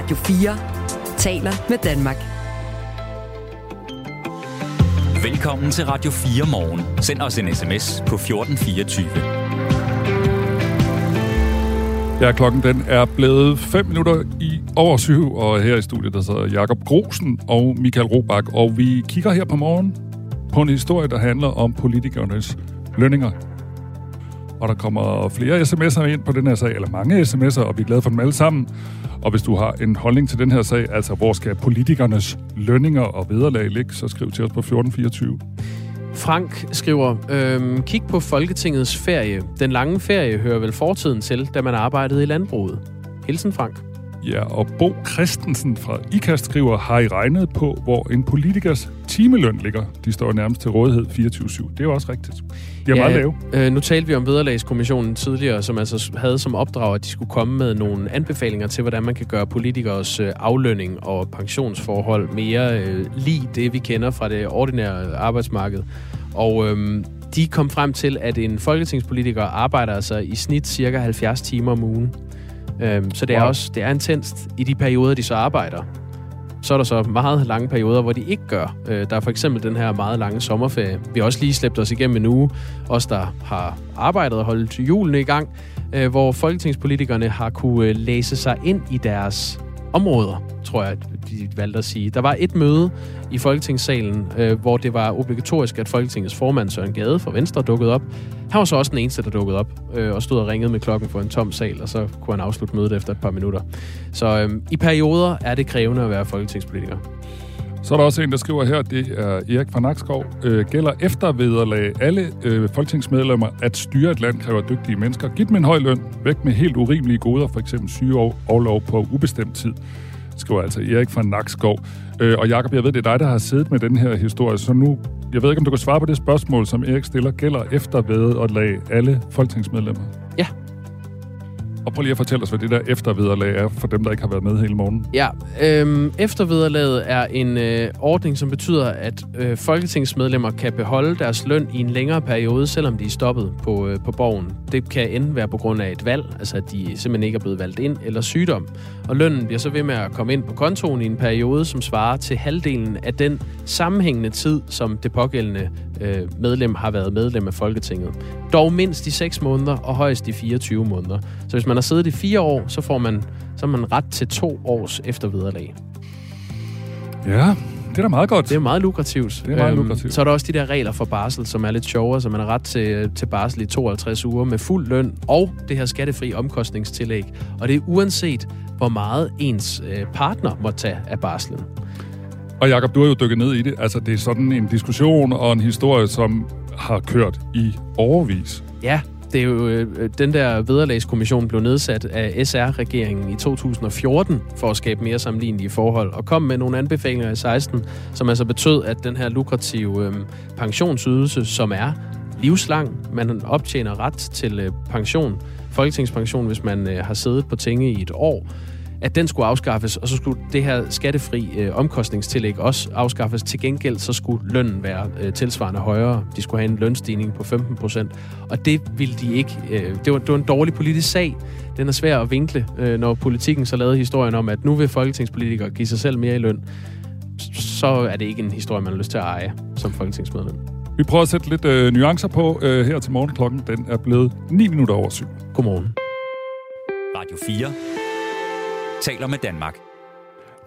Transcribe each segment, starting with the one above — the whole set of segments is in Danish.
Radio 4 taler med Danmark. Velkommen til Radio 4 morgen. Send os en sms på 1424. Ja, klokken den er blevet 5 minutter i over syv, og her i studiet der sidder Jakob Grosen og Michael Robach, og vi kigger her på morgen på en historie, der handler om politikernes lønninger. Og der kommer flere sms'er ind på den her sag, eller mange sms'er, og vi er glade for dem alle sammen. Og hvis du har en holdning til den her sag, altså hvor skal politikernes lønninger og vederlag ligge, så skriv til os på 1424. Frank skriver, øhm, kig på Folketingets ferie. Den lange ferie hører vel fortiden til, da man arbejdede i landbruget. Hilsen Frank. Ja, og Bo Christensen fra IKAST skriver, har I regnet på, hvor en politikers timeløn ligger? De står nærmest til rådighed 24-7. Det er jo også rigtigt. De er ja, meget lave. Øh, nu talte vi om vederlagskommissionen tidligere, som altså havde som opdrag, at de skulle komme med nogle anbefalinger til, hvordan man kan gøre politikers øh, aflønning og pensionsforhold mere øh, lige det, vi kender fra det ordinære arbejdsmarked. Og øh, de kom frem til, at en folketingspolitiker arbejder altså i snit cirka 70 timer om ugen. Øhm, så det er wow. også det er intenst i de perioder, de så arbejder. Så er der så meget lange perioder, hvor de ikke gør. Øh, der er for eksempel den her meget lange sommerferie. Vi har også lige slæbt os igennem en uge, os der har arbejdet og holdt julene i gang, øh, hvor folketingspolitikerne har kunne øh, læse sig ind i deres områder, tror jeg, de valgte at sige. Der var et møde i Folketingssalen, øh, hvor det var obligatorisk, at Folketingets formand Søren Gade fra Venstre dukkede op. Han var så også den eneste, der dukkede op øh, og stod og ringede med klokken for en tom sal, og så kunne han afslutte mødet efter et par minutter. Så øh, i perioder er det krævende at være folketingspolitiker. Så er der også en, der skriver her, det er Erik fra Nakskov. Øh, gælder eftervederlag alle øh, folketingsmedlemmer at styre et land kræver dygtige mennesker. Giv dem en høj løn, væk med helt urimelige goder, for eksempel syge og, på ubestemt tid skriver altså Erik fra Nakskov. Øh, og Jakob, jeg ved, det er dig, der har siddet med den her historie, så nu, jeg ved ikke, om du kan svare på det spørgsmål, som Erik stiller, gælder efter ved og lag alle folketingsmedlemmer? Ja, og prøv lige at fortælle os, hvad det der eftervederlag er for dem, der ikke har været med hele morgen. Ja, øhm, eftervederlaget er en øh, ordning, som betyder, at øh, folketingsmedlemmer kan beholde deres løn i en længere periode, selvom de er stoppet på, øh, på borgen. Det kan enten være på grund af et valg, altså at de simpelthen ikke er blevet valgt ind, eller sygdom. Og lønnen bliver så ved med at komme ind på kontoen i en periode, som svarer til halvdelen af den sammenhængende tid, som det pågældende øh, medlem har været medlem af Folketinget. Dog mindst i 6 måneder og højst i 24 måneder. Så hvis man har siddet i 4 år, så får man, så man ret til to års eftervederlag. Ja, det er da meget godt. Det er meget lukrativt. Det er meget øhm, lukrativt. Så er der også de der regler for barsel, som er lidt sjovere, så man har ret til, til barsel i 52 uger med fuld løn og det her skattefri omkostningstillæg. Og det er uanset, hvor meget ens øh, partner må tage af barslen. Og Jakob, du har jo dykket ned i det. Altså, det er sådan en diskussion og en historie, som har kørt i overvis. Ja, det er jo, øh, den der vederlagskommission blev nedsat af SR-regeringen i 2014 for at skabe mere sammenlignelige forhold, og kom med nogle anbefalinger i 16, som altså betød, at den her lukrative øh, pensionsydelse, som er livslang, man optjener ret til øh, pension, folketingspension, hvis man øh, har siddet på tinge i et år, at den skulle afskaffes, og så skulle det her skattefri øh, omkostningstillæg også afskaffes. Til gengæld så skulle lønnen være øh, tilsvarende højere. De skulle have en lønstigning på 15 procent, og det ville de ikke. Øh, det, var, det var en dårlig politisk sag. Den er svær at vinkle, øh, når politikken så lavede historien om, at nu vil folketingspolitikere give sig selv mere i løn. Så er det ikke en historie, man har lyst til at eje som folketingsmedlem. Vi prøver at sætte lidt øh, nuancer på øh, her til morgen. Klokken den er blevet 9 minutter over syv. Godmorgen. Radio 4 taler med Danmark.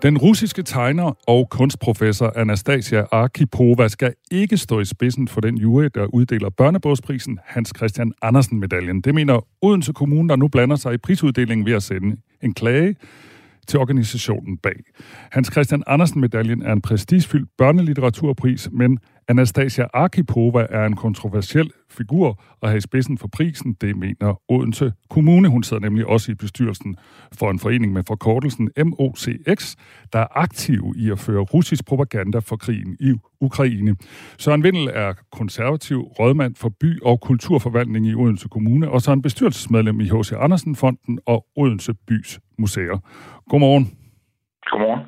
Den russiske tegner og kunstprofessor Anastasia Arkipova skal ikke stå i spidsen for den jury, der uddeler børnebogsprisen Hans Christian Andersen-medaljen. Det mener Odense Kommune, der nu blander sig i prisuddelingen ved at sende en klage til organisationen bag. Hans Christian Andersen-medaljen er en prestigefyldt børnelitteraturpris, men Anastasia Arkipova er en kontroversiel figur og har i spidsen for prisen, det mener Odense Kommune. Hun sidder nemlig også i bestyrelsen for en forening med forkortelsen MOCX, der er aktiv i at føre russisk propaganda for krigen i Ukraine. Søren Vindel er konservativ rådmand for by- og kulturforvaltning i Odense Kommune, og så er en bestyrelsesmedlem i H.C. Andersen-fonden og Odense Bys Museer. Godmorgen. Godmorgen.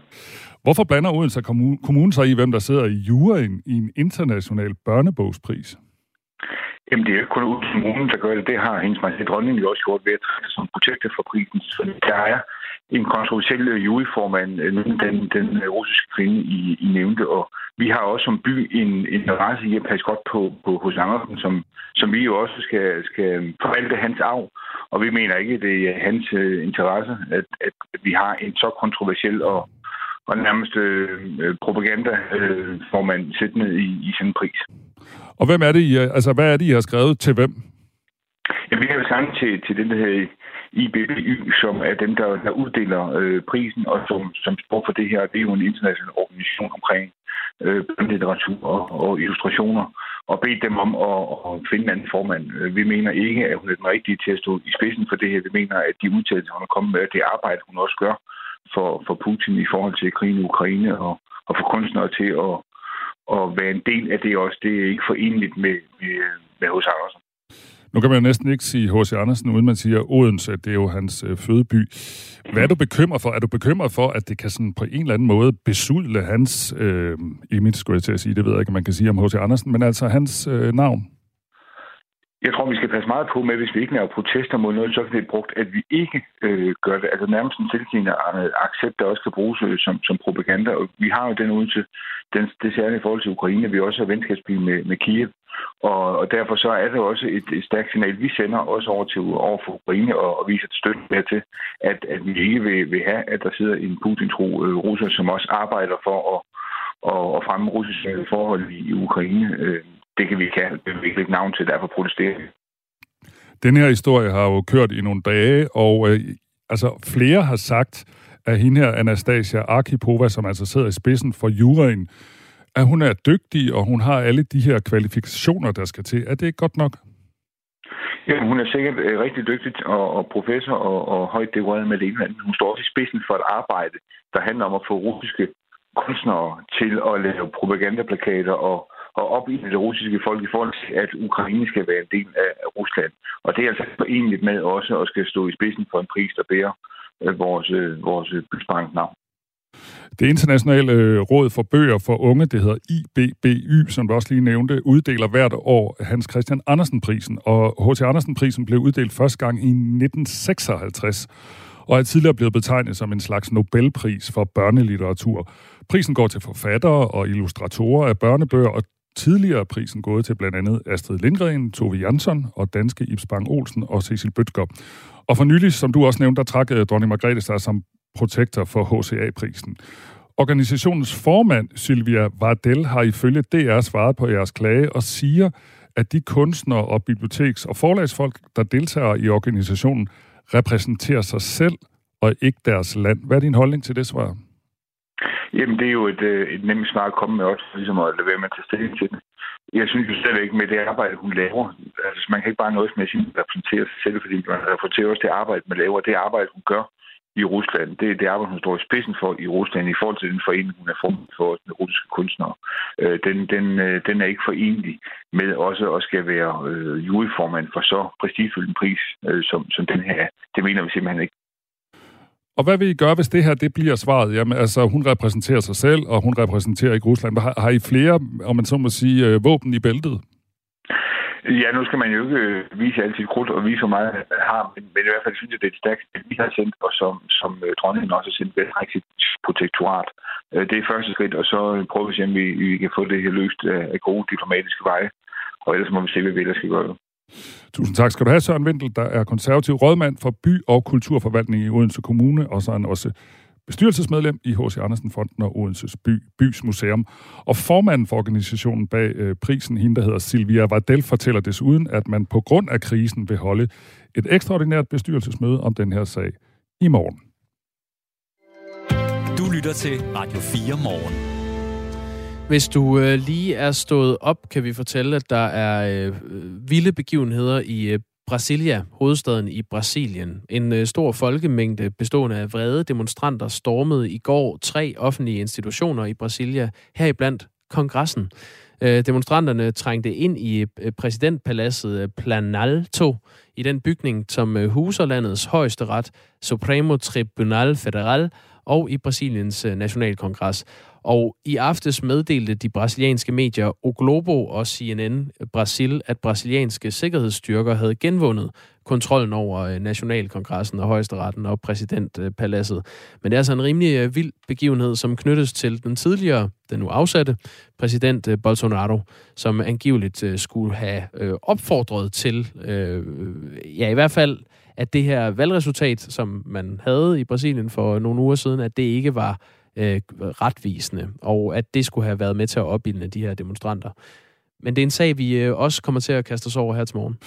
Hvorfor blander Odense Kommune sig i, hvem der sidder i juryen i en international børnebogspris? Jamen, det er jo ikke kun Odense Kommune, der gør det. Det har hendes majestæt dronningen jo også gjort ved at trække som protektor for prisen. Så der er en kontroversiel øh, juryformand, øh, den, den øh, russiske kvinde, I, I nævnte. Og vi har også som by en, en interesse i at passe godt på, på hos Andersen, som, som vi jo også skal, skal forvalte hans arv. Og vi mener ikke, det er hans interesse, at, at vi har en så kontroversiel og, og nærmest øh, propagandaformand øh, siddende i, i sådan en pris. Og hvem er det, I, altså, hvad er det, I har skrevet til hvem? Ja, vi har skrevet til, til den, der hedder IBBY, som er dem, der, der uddeler øh, prisen, og som, som står for det her. Det er jo en international organisation omkring øh, litteratur og, og illustrationer, og bedt dem om at, at finde en anden formand. Vi mener ikke, at hun er den rigtige til at stå i spidsen for det her. Vi mener, at de udtalelser, hun er kommet med, det arbejde, hun også gør for, for Putin i forhold til krigen i Ukraine, og, og for kunstnere til at, at være en del af det også, det er ikke forenligt med, med, med H.C. Andersen. Nu kan man jo næsten ikke sige H.C. Andersen, uden man siger Odense, det er jo hans øh, fødeby. Hvad er du bekymret for? Er du bekymret for, at det kan sådan på en eller anden måde besudle hans øh, image, skulle jeg til at sige, det ved jeg ikke, man kan sige om H.C. Andersen, men altså hans øh, navn? Jeg tror, vi skal passe meget på med, hvis vi ikke laver protester mod noget, så kan det brugt, at vi ikke øh, gør det. Altså nærmest en tilsigende accept, der også kan bruges øh, som, som propaganda. Og vi har jo den ud til, den, det særlige forhold til Ukraine, vi også har venskabsbil med, med Kiev. Og, og derfor så er det også et, et stærkt signal, vi sender også over, til, over for Ukraine og, og viser støtte med til, at, at vi ikke vil, vil have, at der sidder en Putin-tro øh, russer, som også arbejder for at, at, at fremme russiske forhold i, i Ukraine. Øh, det kan vi have. Det vil vi ikke navn til, derfor protesterer vi. Den her historie har jo kørt i nogle dage, og øh, altså flere har sagt, at hende her, Anastasia Arkipova, som altså sidder i spidsen for juryen, at hun er dygtig, og hun har alle de her kvalifikationer, der skal til. Er det ikke godt nok? Ja, hun er sikkert øh, rigtig dygtig og, og professor og, og højt dekoreret med det ene Hun står også i spidsen for et arbejde, der handler om at få russiske kunstnere til at lave propagandaplakater og og op i det russiske folk i forhold til, at Ukraine skal være en del af Rusland. Og det er altså forenligt med også at skal stå i spidsen for en pris, der bærer øh, vores, øh, vores, bysbank vores navn. Det internationale øh, råd for bøger for unge, det hedder IBBY, som du også lige nævnte, uddeler hvert år Hans Christian Andersen-prisen. Og H.C. Andersen-prisen blev uddelt første gang i 1956 og er tidligere blevet betegnet som en slags Nobelpris for børnelitteratur. Prisen går til forfattere og illustratorer af børnebøger, og Tidligere er prisen gået til blandt andet Astrid Lindgren, Tove Jansson og danske Ibs Bang Olsen og Cecil Bøtger. Og for nylig, som du også nævnte, der trak øh, dronning Margrethe sig som protektor for HCA-prisen. Organisationens formand, Sylvia Vardell, har ifølge DR svaret på jeres klage og siger, at de kunstnere og biblioteks- og forlagsfolk, der deltager i organisationen, repræsenterer sig selv og ikke deres land. Hvad er din holdning til det svar? Jamen, det er jo et, øh, et nemt svar at komme med også, ligesom at lade være med at tage stilling til det. Jeg synes jo slet ikke med det arbejde, hun laver. Altså, man kan ikke bare noget med at repræsentere sig selv, fordi man repræsenterer også det arbejde, man laver. Det arbejde, hun gør i Rusland, det er det arbejde, hun står i spidsen for i Rusland i forhold til den forening, hun er formet for den russiske kunstnere. Øh, den, den, øh, den er ikke forenlig med også at skal være øh, juryformand for så prestigefyldt en pris, øh, som, som den her er. Det mener vi simpelthen ikke. Og hvad vil I gøre, hvis det her det bliver svaret? Jamen, altså, hun repræsenterer sig selv, og hun repræsenterer ikke Rusland. Har, har I flere, om man så må sige, øh, våben i bæltet? Ja, nu skal man jo ikke øh, vise alt sit krudt og vise, hvor meget man har, men, men i hvert fald synes jeg, det er et stærkt, vi har sendt, og som, som øh, dronningen også har sendt ved sit protektorat. Det er første skridt, og så prøver vi at se, om vi, vi kan få det her løst af gode diplomatiske veje, og ellers må vi se, hvad vi ellers skal gøre. Tusind tak skal du have, Søren Vindel, der er konservativ rådmand for by- og kulturforvaltning i Odense Kommune, og så er han også bestyrelsesmedlem i H.C. Andersen Fonden og Odenses by, Bys Museum. Og formanden for organisationen bag øh, prisen, hende der hedder Silvia Vardel, fortæller desuden, at man på grund af krisen vil holde et ekstraordinært bestyrelsesmøde om den her sag i morgen. Du lytter til Radio 4 morgen. Hvis du øh, lige er stået op, kan vi fortælle, at der er øh, vilde begivenheder i øh, Brasilia, hovedstaden i Brasilien. En øh, stor folkemængde bestående af vrede demonstranter stormede i går tre offentlige institutioner i Brasilia, heriblandt kongressen. Øh, demonstranterne trængte ind i øh, præsidentpaladset øh, Planalto, i den bygning, som øh, huser landets højeste ret, Supremo Tribunal Federal, og i Brasiliens øh, nationalkongres. Og i aftes meddelte de brasilianske medier O Globo og CNN Brasil, at brasilianske sikkerhedsstyrker havde genvundet kontrollen over øh, Nationalkongressen og Højesteretten og præsidentpaladset. Men det er altså en rimelig øh, vild begivenhed, som knyttes til den tidligere, den nu afsatte, præsident øh, Bolsonaro, som angiveligt skulle have opfordret til, ja i hvert fald, at det her valgresultat, som man havde i Brasilien for nogle uger siden, at det ikke var Øh, retvisende, og at det skulle have været med til at opbilde de her demonstranter. Men det er en sag, vi øh, også kommer til at kaste os over her til morgen.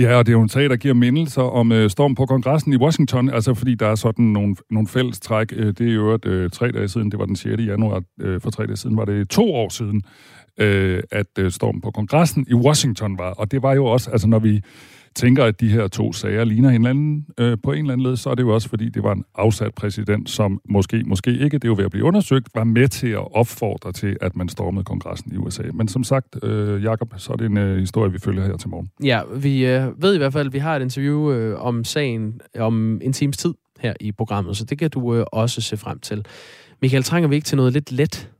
Ja, og det er jo en sag, der giver mindelser om øh, storm på kongressen i Washington, altså fordi der er sådan nogle, nogle fælles træk. Øh, det er jo øh, tre dage siden, det var den 6. januar, øh, for tre dage siden var det to år siden, øh, at øh, stormen på kongressen i Washington var. Og det var jo også, altså når vi tænker, at de her to sager ligner hinanden øh, på en eller anden led, så er det jo også, fordi det var en afsat præsident, som måske, måske ikke, det er jo ved at blive undersøgt, var med til at opfordre til, at man stormede kongressen i USA. Men som sagt, øh, Jakob, så er det en øh, historie, vi følger her til morgen. Ja, vi øh, ved i hvert fald, at vi har et interview øh, om sagen om en times tid her i programmet, så det kan du øh, også se frem til. Michael, trænger vi ikke til noget lidt let?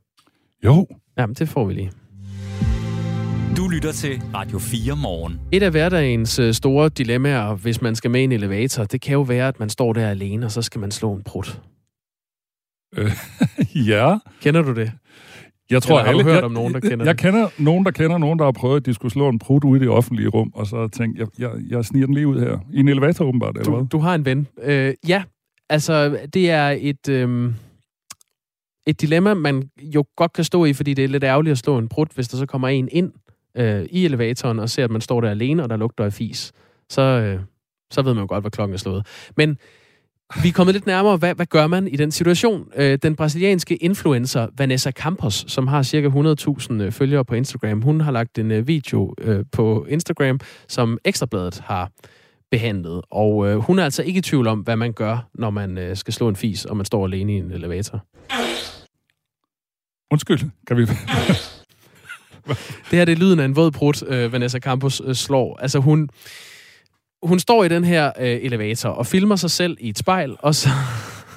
Jo. Jamen, det får vi lige. Du lytter til Radio 4 morgen. Et af hverdagens øh, store dilemmaer, hvis man skal med en elevator, det kan jo være, at man står der alene, og så skal man slå en prut. Øh, ja. Kender du det? Jeg tror, Eller har alle, du hørt jeg, om nogen, der kender jeg det? kender nogen, der kender nogen, der har prøvet, at de skulle slå en prut ude i det offentlige rum, og så tænkt, jeg, jeg, jeg sniger den lige ud her. I en elevator åbenbart, eller Du, hvad? du har en ven. Øh, ja, altså det er et, øh, et dilemma, man jo godt kan stå i, fordi det er lidt ærgerligt at slå en prut, hvis der så kommer en ind øh, i elevatoren og ser, at man står der alene, og der lugter af fis. Så, øh, så ved man jo godt, hvad klokken er slået. Men vi er kommet lidt nærmere, hvad, hvad gør man i den situation? Øh, den brasilianske influencer Vanessa Campos, som har cirka 100.000 øh, følgere på Instagram, hun har lagt en øh, video øh, på Instagram, som Ekstrabladet har behandlet. Og øh, hun er altså ikke i tvivl om, hvad man gør, når man øh, skal slå en fis, og man står alene i en elevator. Undskyld, kan vi... Det her det er lyden af en våd brud, øh, Vanessa Campos øh, slår. Altså hun, hun står i den her øh, elevator og filmer sig selv i et spejl, og så...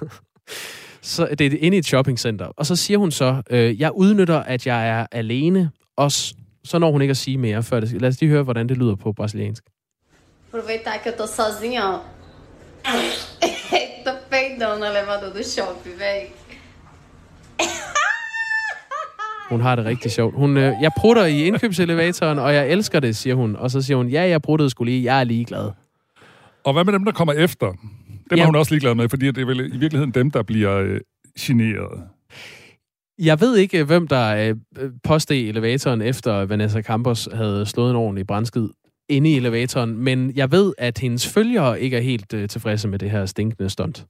så det er inde i et shoppingcenter. Og så siger hun så, øh, jeg udnytter, at jeg er alene, og s- så når hun ikke at sige mere før det. Lad os lige høre, hvordan det lyder på brasiliansk. Aproveitar que eu tô sozinha, ó. tô peidando no elevador do shopping, velho. Hun har det rigtig sjovt. Hun, øh, jeg prutter i indkøbselevatoren, og jeg elsker det, siger hun. Og så siger hun, ja, jeg pruttede skulle lige, jeg er ligeglad. Og hvad med dem, der kommer efter? Dem Ja. er hun også ligeglad med, fordi det er vel i virkeligheden dem, der bliver øh, generet. Jeg ved ikke, øh, hvem der øh, postede i elevatoren, efter Vanessa Campos havde slået en ordentlig brændskid inde i elevatoren, men jeg ved, at hendes følgere ikke er helt øh, tilfredse med det her stinkende stunt.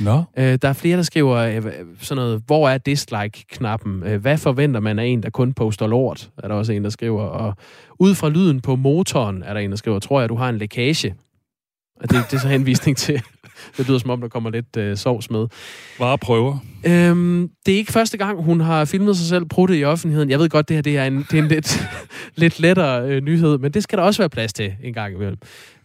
Nå. Øh, der er flere, der skriver øh, sådan noget, hvor er dislike-knappen? Øh, hvad forventer man af en, der kun poster lort? Er der også en, der skriver. Og ud fra lyden på motoren, er der en, der skriver, tror jeg, du har en lækage. Og det, det er så henvisning til, det lyder som om, der kommer lidt øh, sovs med. Bare prøver. Øhm, det er ikke første gang, hun har filmet sig selv prutte i offentligheden. Jeg ved godt, det her det er en, det er en lidt, lidt lettere øh, nyhed, men det skal der også være plads til en gang imellem.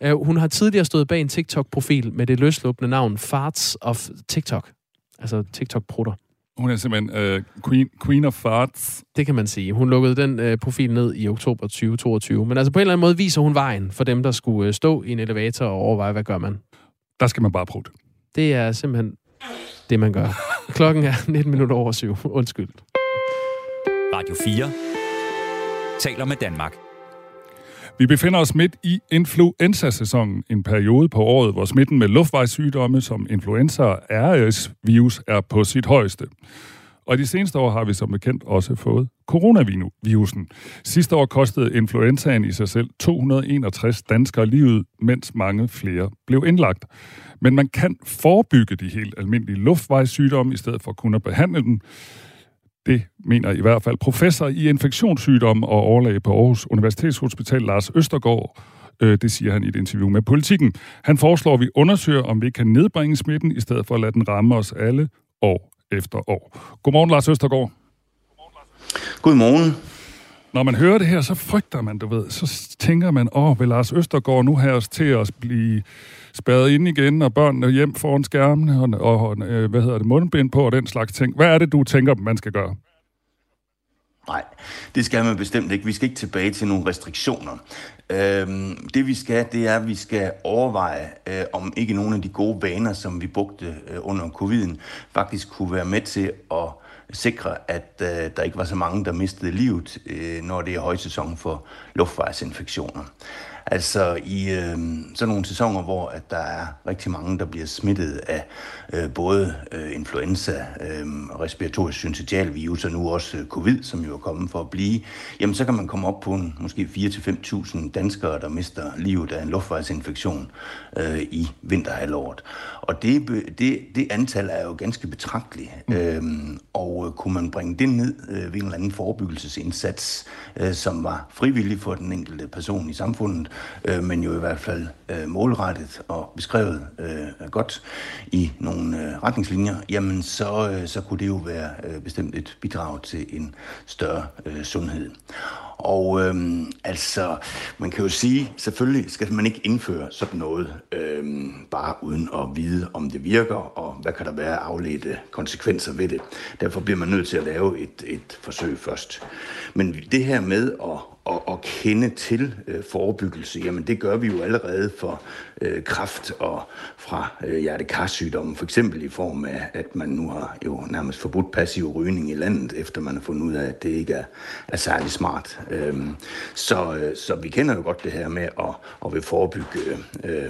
Øh, hun har tidligere stået bag en TikTok-profil med det løsluppende navn Farts of TikTok. Altså TikTok-prutter. Hun er simpelthen øh, queen, queen of farts. Det kan man sige. Hun lukkede den øh, profil ned i oktober 2022. Men altså på en eller anden måde viser hun vejen for dem, der skulle øh, stå i en elevator og overveje, hvad gør man. Der skal man bare prutte. Det er simpelthen det, man gør. Klokken er 19 minutter over syv. Undskyld. Radio 4 taler med Danmark. Vi befinder os midt i influenza-sæsonen, en periode på året, hvor smitten med luftvejssygdomme som influenza og RS-virus er på sit højeste. Og de seneste år har vi som bekendt også fået coronavirusen. Sidste år kostede influenzaen i sig selv 261 danskere livet, mens mange flere blev indlagt. Men man kan forebygge de helt almindelige luftvejssygdomme i stedet for kun at behandle dem. Det mener i hvert fald professor i infektionssygdomme og overlæge på Aarhus Universitetshospital, Lars Østergaard. Øh, det siger han i et interview med Politiken. Han foreslår, at vi undersøger, om vi kan nedbringe smitten, i stedet for at lade den ramme os alle og efter år. Godmorgen, Lars Østergaard. Godmorgen. Når man hører det her, så frygter man, du ved, så tænker man, åh, vil Lars Østergaard nu have os til at blive spærret ind igen, og børnene hjem foran skærmene, og, og øh, hvad hedder det, mundbind på, og den slags ting. Hvad er det, du tænker, man skal gøre? Nej, det skal man bestemt ikke. Vi skal ikke tilbage til nogle restriktioner. Øhm, det vi skal, det er, at vi skal overveje, øh, om ikke nogle af de gode vaner, som vi brugte øh, under coviden, faktisk kunne være med til at sikre, at øh, der ikke var så mange, der mistede livet, øh, når det er højsæson for luftvejsinfektioner. Altså i øh, sådan nogle sæsoner, hvor at der er rigtig mange, der bliver smittet af øh, både øh, influenza, øh, respiratorisk syncytialvirus og nu også øh, covid, som jo er kommet for at blive, jamen så kan man komme op på en, måske 4-5.000 danskere, der mister livet af en luftvejsinfektion øh, i vinterhalvåret. Og det, det, det antal er jo ganske betragteligt, mm. øhm, og øh, kunne man bringe det ned øh, ved en eller anden forebyggelsesindsats, øh, som var frivillig for den enkelte person i samfundet, øh, men jo i hvert fald øh, målrettet og beskrevet øh, godt i nogle øh, retningslinjer, jamen så, øh, så kunne det jo være øh, bestemt et bidrag til en større øh, sundhed. Og øhm, altså, man kan jo sige, selvfølgelig skal man ikke indføre sådan noget, øhm, bare uden at vide, om det virker, og hvad kan der være afledte konsekvenser ved det. Derfor bliver man nødt til at lave et, et forsøg først. Men det her med at at, at kende til øh, forebyggelse, jamen det gør vi jo allerede for øh, kraft og fra øh, hjertekarsygdomme, for eksempel i form af, at man nu har jo nærmest forbudt passiv rygning i landet, efter man har fundet ud af, at det ikke er, er særlig smart. Øhm, så, øh, så vi kender jo godt det her med at, at vil forebygge øh,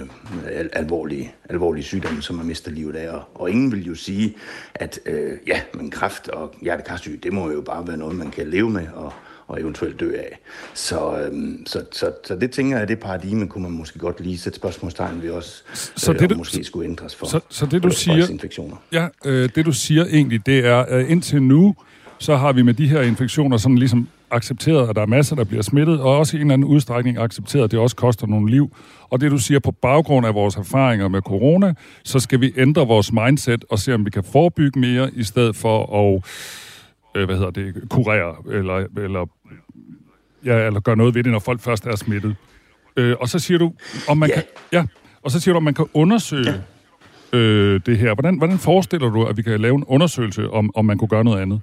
alvorlige, alvorlige sygdomme, som man mister livet af. Og, og ingen vil jo sige, at øh, ja, men kræft og hjertekarsyg, det må jo bare være noget, man kan leve med og og eventuelt dø af. Så, øhm, så, så, så det tænker jeg, det paradigme kunne man måske godt lige sætte spørgsmålstegn ved også, så øh, det, du, måske skulle ændres for, så, så det, du siger, Ja, øh, det du siger egentlig, det er, at indtil nu, så har vi med de her infektioner sådan ligesom accepteret, at der er masser, der bliver smittet, og også i en eller anden udstrækning accepteret, at det også koster nogle liv. Og det du siger, på baggrund af vores erfaringer med corona, så skal vi ændre vores mindset og se, om vi kan forebygge mere, i stedet for at øh, hvad hedder det, kurere, eller, eller, ja, eller gøre noget ved det, når folk først er smittet. Øh, og så siger du, om man ja. kan, ja, og så siger du, om man kan undersøge ja. øh, det her. Hvordan, hvordan forestiller du, at vi kan lave en undersøgelse, om, om man kunne gøre noget andet?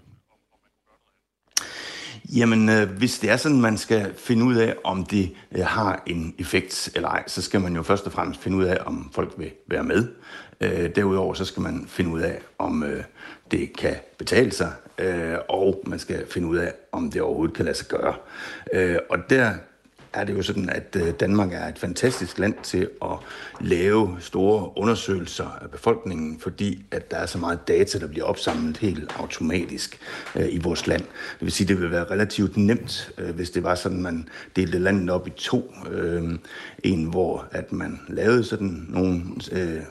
Jamen, øh, hvis det er sådan, man skal finde ud af, om det øh, har en effekt eller ej, så skal man jo først og fremmest finde ud af, om folk vil være med. Øh, derudover så skal man finde ud af, om øh, det kan betale sig, øh, og man skal finde ud af, om det overhovedet kan lade sig gøre. Øh, og der er det jo sådan, at øh, Danmark er et fantastisk land til at lave store undersøgelser af befolkningen, fordi at der er så meget data, der bliver opsamlet helt automatisk øh, i vores land. Det vil sige, det vil være relativt nemt, øh, hvis det var sådan, man delte landet op i to. Øh, en, hvor at man lavede sådan nogle øh,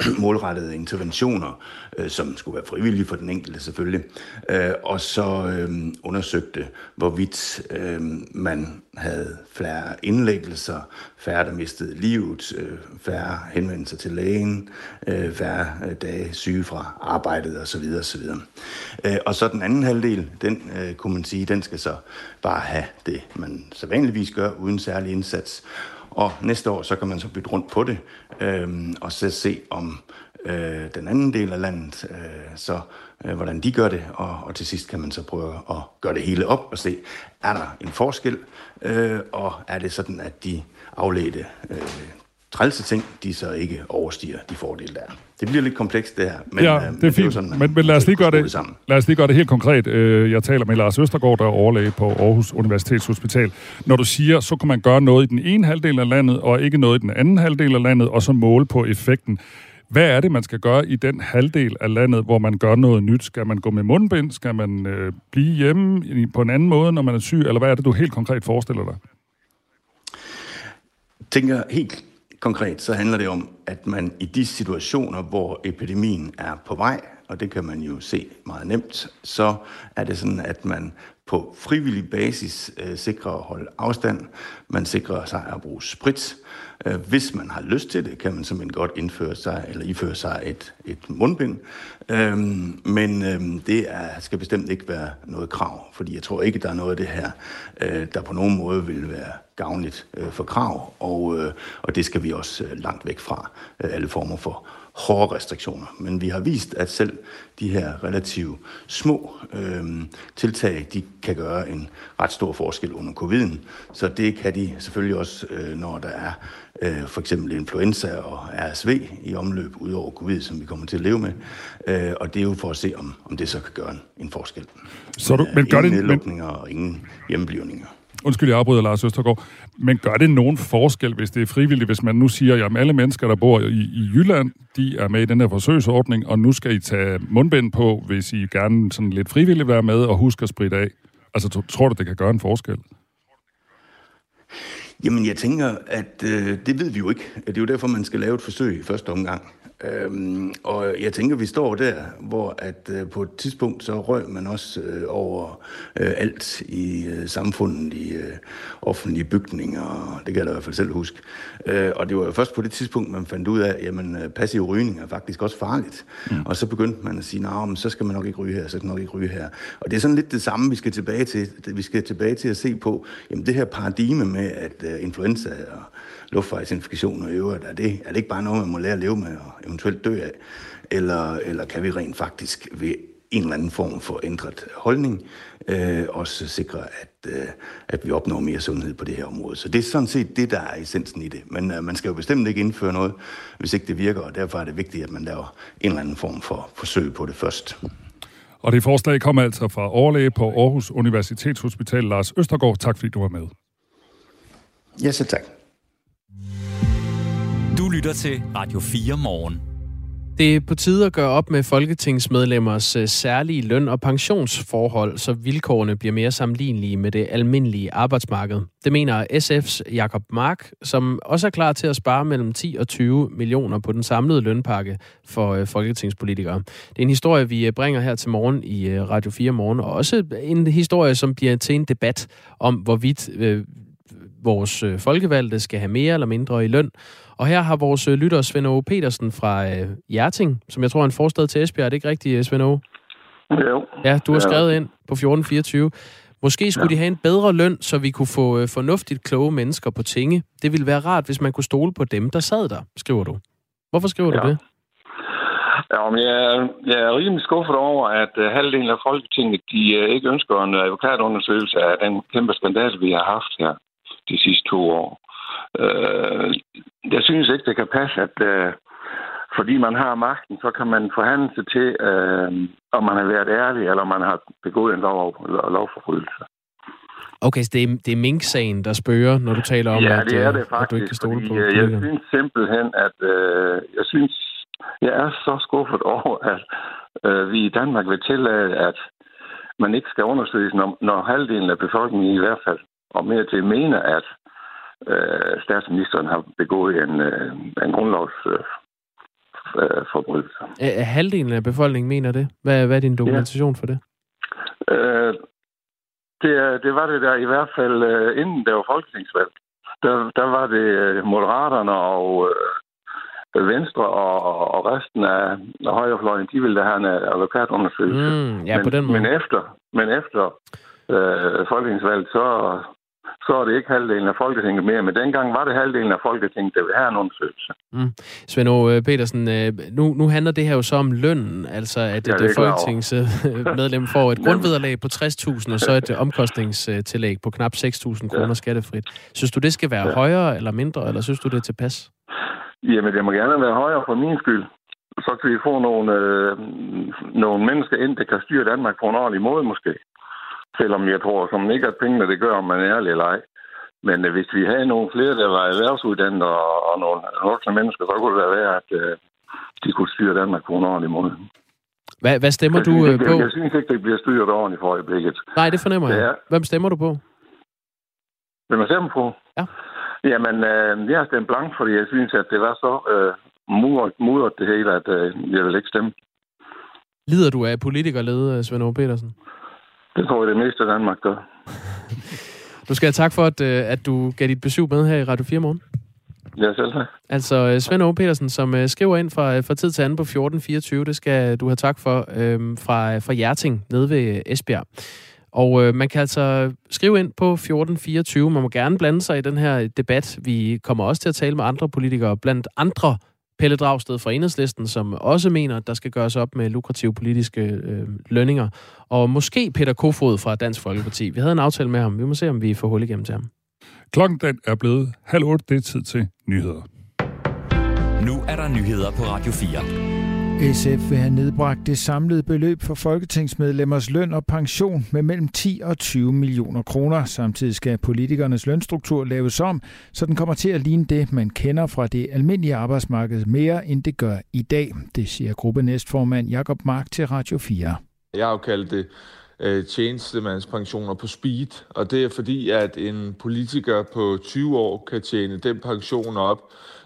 målrettede interventioner, øh, som skulle være frivillige for den enkelte selvfølgelig, øh, og så øh, undersøgte, hvorvidt øh, man havde færre indlæggelser, færre der mistede livet, øh, færre henvendelser til lægen, øh, færre øh, dage syge fra arbejdet osv. osv. Øh, og så den anden halvdel, den øh, kunne man sige, den skal så bare have det, man så vanligvis gør, uden særlig indsats. Og næste år, så kan man så bytte rundt på det, øh, og så se om øh, den anden del af landet, øh, så øh, hvordan de gør det, og, og til sidst kan man så prøve at gøre det hele op og se, er der en forskel, øh, og er det sådan, at de afledte øh, trælse ting, de så ikke overstiger de fordele, der er. Det bliver lidt komplekst, det her. Men, ja, øh, det er fint. Det er sådan, men, men lad, os lige gøre det, det lad os lige gøre det helt konkret. Øh, jeg taler med Lars Østergaard, der er overlæge på Aarhus Universitetshospital. Når du siger, så kan man gøre noget i den ene halvdel af landet, og ikke noget i den anden halvdel af landet, og så måle på effekten. Hvad er det, man skal gøre i den halvdel af landet, hvor man gør noget nyt? Skal man gå med mundbind? Skal man øh, blive hjemme på en anden måde, når man er syg? Eller hvad er det, du helt konkret forestiller dig? Tænker helt Konkret så handler det om, at man i de situationer, hvor epidemien er på vej, og det kan man jo se meget nemt, så er det sådan, at man på frivillig basis øh, sikrer at holde afstand. Man sikrer sig at bruge sprit. Øh, hvis man har lyst til det, kan man simpelthen godt indføre sig eller iføre sig et, et mundbind. Øh, men øhm, det er, skal bestemt ikke være noget krav, fordi jeg tror ikke, der er noget af det her, øh, der på nogen måde vil være gavnligt øh, for krav, og, øh, og det skal vi også øh, langt væk fra øh, alle former for hårde restriktioner. Men vi har vist, at selv de her relativt små øh, tiltag, de kan gøre en ret stor forskel under coviden. Så det kan de selvfølgelig også, øh, når der er øh, for eksempel influenza og RSV i omløb ud over covid, som vi kommer til at leve med. Øh, og det er jo for at se, om, om det så kan gøre en, en forskel. Så du, men gør ingen det, nedlukninger og ingen hjemmeblivninger. Undskyld, jeg afbryder Lars Østergaard. Men gør det nogen forskel, hvis det er frivilligt, hvis man nu siger, at alle mennesker, der bor i, i Jylland, de er med i den her forsøgsordning, og nu skal I tage mundbind på, hvis I gerne sådan lidt frivilligt være med og huske at spritte af. Altså, tror du, det kan gøre en forskel? Jamen, jeg tænker, at øh, det ved vi jo ikke. Det er jo derfor, man skal lave et forsøg i første omgang. Øhm, og jeg tænker, vi står der, hvor at øh, på et tidspunkt så røg man også øh, over øh, alt i øh, samfundet, i øh, offentlige bygninger, det kan jeg da i hvert fald selv huske. Øh, og det var jo først på det tidspunkt, man fandt ud af, at øh, passiv rygning er faktisk også farligt. Mm. Og så begyndte man at sige, nej, så skal man nok ikke ryge her, så skal man nok ikke ryge her. Og det er sådan lidt det samme, vi skal tilbage til. Vi skal tilbage til at se på, jamen det her paradigme med, at øh, influenza og luftvejsinfektioner i øvrigt, er det, er det ikke bare noget, man må lære at leve med og eventuelt dø af? Eller, eller kan vi rent faktisk ved en eller anden form for ændret holdning øh, også sikre, at, øh, at vi opnår mere sundhed på det her område. Så det er sådan set det, der er essensen i det. Men øh, man skal jo bestemt ikke indføre noget, hvis ikke det virker, og derfor er det vigtigt, at man laver en eller anden form for forsøg på det først. Og det forslag kommer altså fra overlæge på Aarhus Universitetshospital, Lars Østergaard. Tak fordi du var med. Ja, så tak. Du lytter til Radio 4 morgen. Det er på tide at gøre op med folketingsmedlemmers øh, særlige løn- og pensionsforhold, så vilkårene bliver mere sammenlignelige med det almindelige arbejdsmarked. Det mener SF's Jakob Mark, som også er klar til at spare mellem 10 og 20 millioner på den samlede lønpakke for øh, folketingspolitikere. Det er en historie, vi øh, bringer her til morgen i Radio 4 morgen, og også en historie, som bliver til en debat om, hvorvidt vores folkevalgte skal have mere eller mindre i løn, og her har vores øh, lytter Svend Aage Petersen fra øh, Hjerting, som jeg tror er en forstad til Esbjerg. Er det ikke rigtigt, øh, Svend Aage? Jo. Ja, du har skrevet ind på 1424. Måske skulle ja. de have en bedre løn, så vi kunne få øh, fornuftigt kloge mennesker på tinge. Det ville være rart, hvis man kunne stole på dem, der sad der, skriver du. Hvorfor skriver ja. du det? Ja, men jeg, jeg er rimelig skuffet over, at uh, halvdelen af Folketinget de, uh, ikke ønsker en advokatundersøgelse af den kæmpe skandal, vi har haft her de sidste to år. Øh, jeg synes ikke, det kan passe, at øh, fordi man har magten, så kan man forhandle sig til, øh, om man har været ærlig, eller om man har begået en lov, lovforbrydelse. Okay, så det er, det er Mink-sagen, der spørger, når du taler om, ja, at, det er det faktisk, at du ikke kan stole på øh, Jeg synes simpelthen, at øh, jeg synes, jeg er så skuffet over, at øh, vi i Danmark vil tillade, at man ikke skal undersøges, når, når halvdelen af befolkningen i hvert fald, og mere til mener, at øh, statsministeren har begået en, øh, en grundlovsforbrydelse. Øh, øh, halvdelen af befolkningen mener det? Hvad, hvad er din dokumentation ja. for det? Øh, det, det var det der i hvert fald, øh, inden der var folketingsvalg. Der, der var det øh, Moderaterne og øh, Venstre og, og resten af, af højrefløjen, de ville have en advokatundersøgelse. Mm, ja, men, på den måde. Men efter, men efter øh, folketingsvalget, så så er det ikke halvdelen af Folketinget mere. Men dengang var det halvdelen af Folketinget, der ville have en undersøgelse. Mm. Svend øh, Petersen, øh, nu, nu handler det her jo så om lønnen, altså at ja, et folketingsmedlem får et grundvederlag på 60.000, og så et omkostningstillæg på knap 6.000 kroner ja. skattefrit. Synes du, det skal være ja. højere eller mindre, eller synes du, det er tilpas? Jamen, det må gerne være højere for min skyld. Så kan vi få nogle, øh, nogle mennesker ind, der kan styre Danmark på en ordentlig måde, måske. Selvom jeg tror som ikke, at pengene det gør, om man er ærlig eller ej. Men øh, hvis vi havde nogle flere, der var erhvervsuddannet og, og nogle voksne mennesker, så kunne det være, at øh, de kunne styre Danmark på en ordentlig måde. Hvad, hvad stemmer jeg du synes, øh, ikke, på? Jeg synes ikke, det bliver styret ordentligt for øjeblikket. Nej, det fornemmer jeg. Ja. Hvem stemmer du på? Hvem jeg stemmer på? Ja. Jamen, øh, jeg har stemt blank, fordi jeg synes, at det var så øh, mudret, mudret det hele, at øh, jeg vil ikke stemme. Lider du af politikerlede, Svend Aage Petersen? Det tror jeg, det meste af Danmark gør. Du skal have tak for, at, øh, at du gav dit besøg med her i Radio 4 morgen. Ja, selv tak. Altså øh, Svend Aage Petersen, som øh, skriver ind fra, fra tid til anden på 1424, det skal du have tak for, øhm, fra, fra Hjerting nede ved Esbjerg. Og øh, man kan altså skrive ind på 1424. Man må gerne blande sig i den her debat. Vi kommer også til at tale med andre politikere, blandt andre Pelle Dragsted fra Enhedslisten, som også mener, at der skal gøres op med lukrative politiske øh, lønninger. Og måske Peter Kofod fra Dansk Folkeparti. Vi havde en aftale med ham. Vi må se, om vi får hul igennem til ham. Klokken den er blevet halv otte. Det er tid til nyheder. Nu er der nyheder på Radio 4. SF vil have nedbragt det samlede beløb for folketingsmedlemmers løn og pension med mellem 10 og 20 millioner kroner. Samtidig skal politikernes lønstruktur laves om, så den kommer til at ligne det, man kender fra det almindelige arbejdsmarked mere, end det gør i dag. Det siger gruppenæstformand Jakob Mark til Radio 4. Jeg har jo kaldt det øh, tjenestemandspensioner på speed, og det er fordi, at en politiker på 20 år kan tjene den pension op,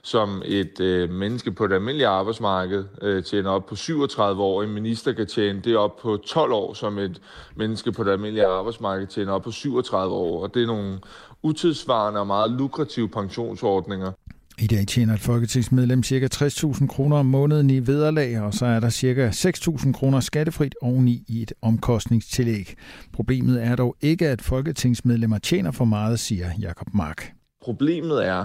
som et øh, menneske på det almindelige arbejdsmarked øh, tjener op på 37 år. En minister kan tjene det op på 12 år, som et menneske på det almindelige arbejdsmarked tjener op på 37 år. Og det er nogle utidsvarende og meget lukrative pensionsordninger. I dag tjener et folketingsmedlem ca. 60.000 kroner om måneden i vederlag, og så er der ca. 6.000 kroner skattefrit oveni i et omkostningstillæg. Problemet er dog ikke, at folketingsmedlemmer tjener for meget, siger Jakob Mark. Problemet er,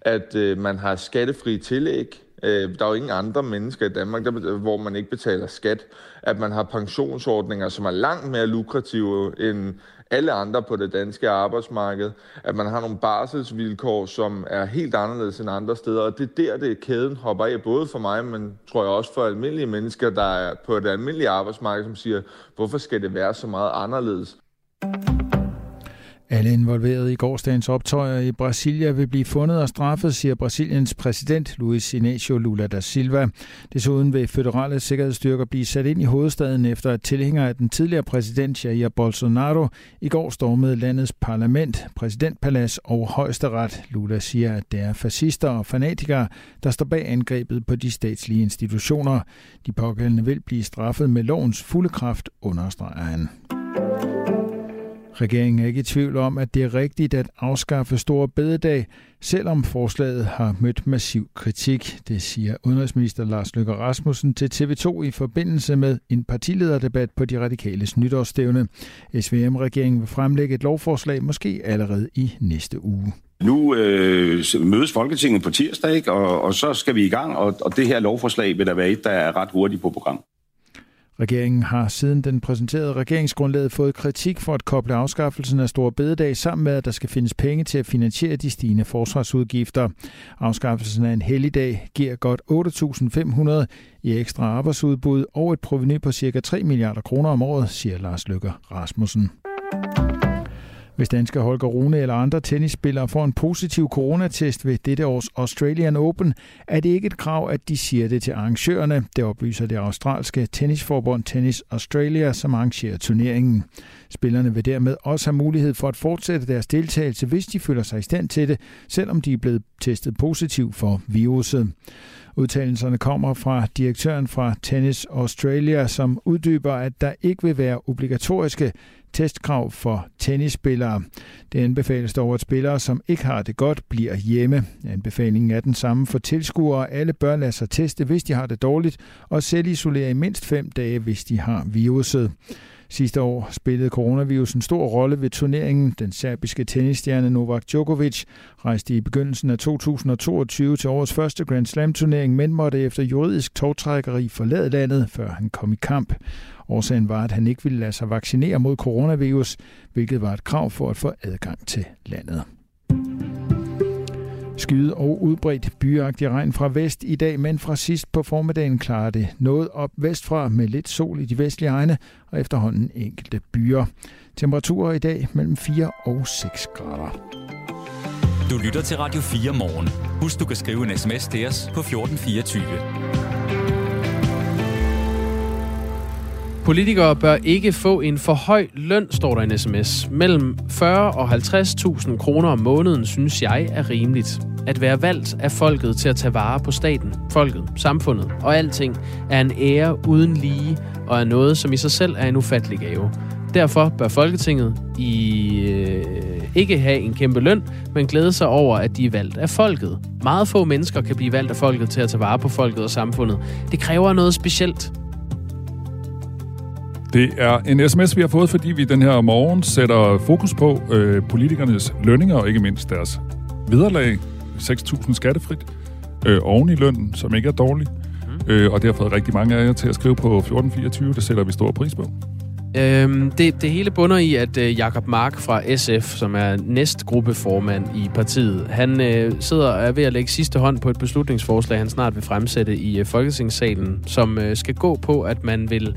at øh, man har skattefri tillæg. Øh, der er jo ingen andre mennesker i Danmark, der, hvor man ikke betaler skat. At man har pensionsordninger, som er langt mere lukrative end alle andre på det danske arbejdsmarked. At man har nogle barselsvilkår, som er helt anderledes end andre steder. Og det er der, det kæden hopper af, både for mig, men tror jeg også for almindelige mennesker, der er på det almindelige arbejdsmarked, som siger, hvorfor skal det være så meget anderledes? Alle involverede i gårsdagens optøjer i Brasilia vil blive fundet og straffet, siger Brasiliens præsident Luiz Inácio Lula da Silva. Desuden vil føderale sikkerhedsstyrker blive sat ind i hovedstaden efter at tilhængere af den tidligere præsident Jair Bolsonaro i går stormede landets parlament, præsidentpalads og højesteret. Lula siger, at det er fascister og fanatikere, der står bag angrebet på de statslige institutioner. De pågældende vil blive straffet med lovens fulde kraft, understreger han. Regeringen er ikke i tvivl om, at det er rigtigt at afskaffe store bededag, selvom forslaget har mødt massiv kritik. Det siger udenrigsminister Lars Løkke Rasmussen til TV2 i forbindelse med en partilederdebat på de radikales nytårsstævne. SVM-regeringen vil fremlægge et lovforslag måske allerede i næste uge. Nu øh, mødes Folketinget på tirsdag, ikke? Og, og så skal vi i gang, og, og det her lovforslag vil der være et, der er ret hurtigt på program. Regeringen har siden den præsenterede regeringsgrundlaget fået kritik for at koble afskaffelsen af Store Bededag sammen med, at der skal findes penge til at finansiere de stigende forsvarsudgifter. Afskaffelsen af en helligdag giver godt 8.500 i ekstra arbejdsudbud og et proveny på ca. 3 milliarder kroner om året, siger Lars Løkke Rasmussen. Hvis danske Holger Rune eller andre tennisspillere får en positiv coronatest ved dette års Australian Open, er det ikke et krav, at de siger det til arrangørerne. Det oplyser det australske tennisforbund Tennis Australia, som arrangerer turneringen. Spillerne vil dermed også have mulighed for at fortsætte deres deltagelse, hvis de føler sig i stand til det, selvom de er blevet testet positiv for viruset. Udtalelserne kommer fra direktøren fra Tennis Australia, som uddyber, at der ikke vil være obligatoriske testkrav for tennisspillere. Det anbefales dog, at spillere, som ikke har det godt, bliver hjemme. Anbefalingen er den samme for tilskuere. Alle bør lade sig teste, hvis de har det dårligt, og selv isolere i mindst fem dage, hvis de har viruset. Sidste år spillede coronavirus en stor rolle ved turneringen. Den serbiske tennisstjerne Novak Djokovic rejste i begyndelsen af 2022 til årets første Grand Slam-turnering, men måtte efter juridisk togtrækkeri forlade landet, før han kom i kamp. Årsagen var, at han ikke ville lade sig vaccinere mod coronavirus, hvilket var et krav for at få adgang til landet. Skyde og udbredt byagtig regn fra vest i dag, men fra sidst på formiddagen klarer det noget op vestfra med lidt sol i de vestlige egne og efterhånden enkelte byer. Temperaturer i dag mellem 4 og 6 grader. Du lytter til Radio 4 morgen. Husk, du kan skrive en sms til os på 1424. Politikere bør ikke få en for høj løn, står der i en sms. Mellem 40 og 50.000 kroner om måneden synes jeg er rimeligt. At være valgt af folket til at tage vare på staten, folket, samfundet og alting er en ære uden lige og er noget, som i sig selv er en ufattelig gave. Derfor bør Folketinget i, øh, ikke have en kæmpe løn, men glæde sig over, at de er valgt af folket. Meget få mennesker kan blive valgt af folket til at tage vare på folket og samfundet. Det kræver noget specielt. Det er en sms, vi har fået, fordi vi den her morgen sætter fokus på øh, politikernes lønninger og ikke mindst deres vederlag. 6.000 skattefrit. øh, oven i lønnen, som ikke er dårlig. Mm. Øh, og det har fået rigtig mange af jer til at skrive på 1424. Det sætter vi stor pris på. Øhm, det, det hele bunder i, at øh, Jakob Mark fra SF, som er næstgruppeformand i partiet, han øh, sidder og er ved at lægge sidste hånd på et beslutningsforslag, han snart vil fremsætte i øh, Folketingssalen, som øh, skal gå på, at man vil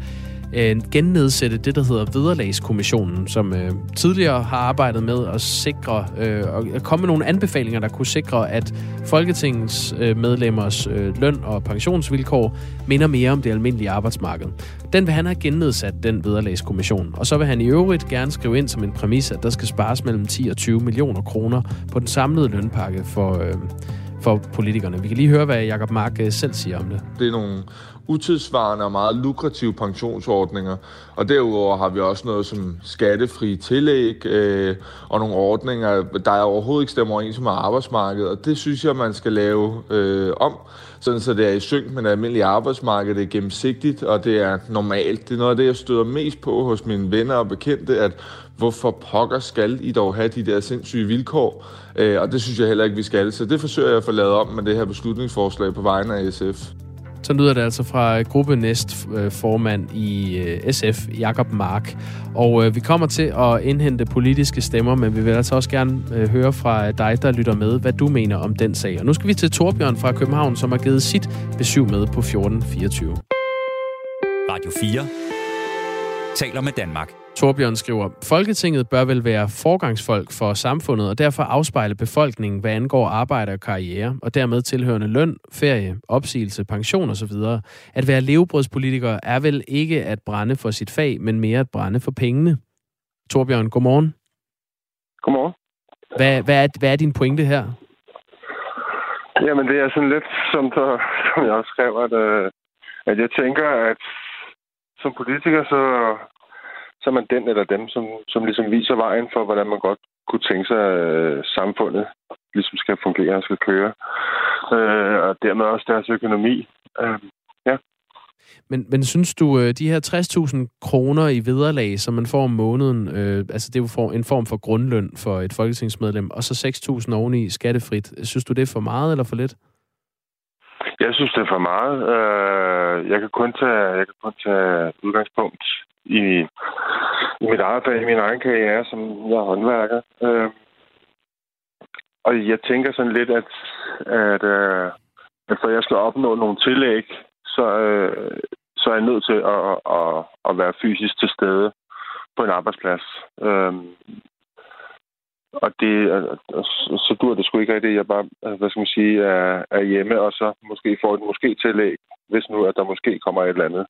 øh, gennedsætte det, der hedder Vederlagskommissionen, som øh, tidligere har arbejdet med at sikre øh, og øh, komme med nogle anbefalinger, der kunne sikre, at Folketingets øh, medlemmers øh, løn og pensionsvilkår minder mere om det almindelige arbejdsmarked. Den vil han have gennedsat, den Vederlagskommission. Og så vil han i øvrigt gerne skrive ind som en præmis, at der skal spares mellem 10 og 20 millioner kroner på den samlede lønpakke for, øh, for politikerne. Vi kan lige høre, hvad Jacob Mark øh, selv siger om det. Det er nogle utidsvarende og meget lukrative pensionsordninger. Og derudover har vi også noget som skattefri tillæg øh, og nogle ordninger, der er overhovedet ikke stemmer overens med arbejdsmarkedet. Og det synes jeg, man skal lave øh, om, sådan så det er i synk med det almindelige arbejdsmarked. Det er gennemsigtigt, og det er normalt. Det er noget af det, jeg støder mest på hos mine venner og bekendte, at hvorfor pokker skal I dog have de der sindssyge vilkår? Øh, og det synes jeg heller ikke, vi skal. Så det forsøger jeg at få lavet om med det her beslutningsforslag på vegne af SF. Så lyder det altså fra øh, gruppenæstformand øh, i øh, SF, Jakob Mark. Og vi kommer til at indhente politiske stemmer, men vi vil altså også gerne høre fra dig, der lytter med, hvad du mener om den sag. Og nu skal vi til Torbjørn fra København, som har givet sit besøg med på 1424. Radio 4 taler med Danmark. Torbjørn skriver, Folketinget bør vel være forgangsfolk for samfundet, og derfor afspejle befolkningen, hvad angår arbejde og karriere, og dermed tilhørende løn, ferie, opsigelse, pension osv. At være levebrødspolitiker er vel ikke at brænde for sit fag, men mere at brænde for pengene. Torbjørn, godmorgen. Godmorgen. Hvad, hvad, er, hvad er din pointe her? Jamen, det er sådan lidt, som, der, som jeg også skrev, at, øh, at jeg tænker, at som politiker, så så er man den eller dem, som, som ligesom viser vejen for, hvordan man godt kunne tænke sig, at samfundet ligesom skal fungere og skal køre. Øh, og dermed også deres økonomi. Øh, ja. Men, men synes du, øh, de her 60.000 kroner i vederlag, som man får om måneden, øh, altså det er jo en form for grundløn for et folketingsmedlem, og så 6.000 oveni skattefrit, synes du, det er for meget eller for lidt? Jeg synes, det er for meget. Øh, jeg kan kun tage, jeg kan kun tage udgangspunkt i, i mit arbejde, i min egen karriere, som jeg er håndværker. Øh, og jeg tænker sådan lidt, at, at, øh, at for jeg skal opnå nogle tillæg, så, så er jeg nødt til at, at, at være fysisk til stede på en arbejdsplads. Og det, så dur det sgu ikke rigtigt, at jeg bare, øh, hvad skal man sige, er, er hjemme, og så måske får et måske tillæg, hvis nu, at der måske kommer et eller andet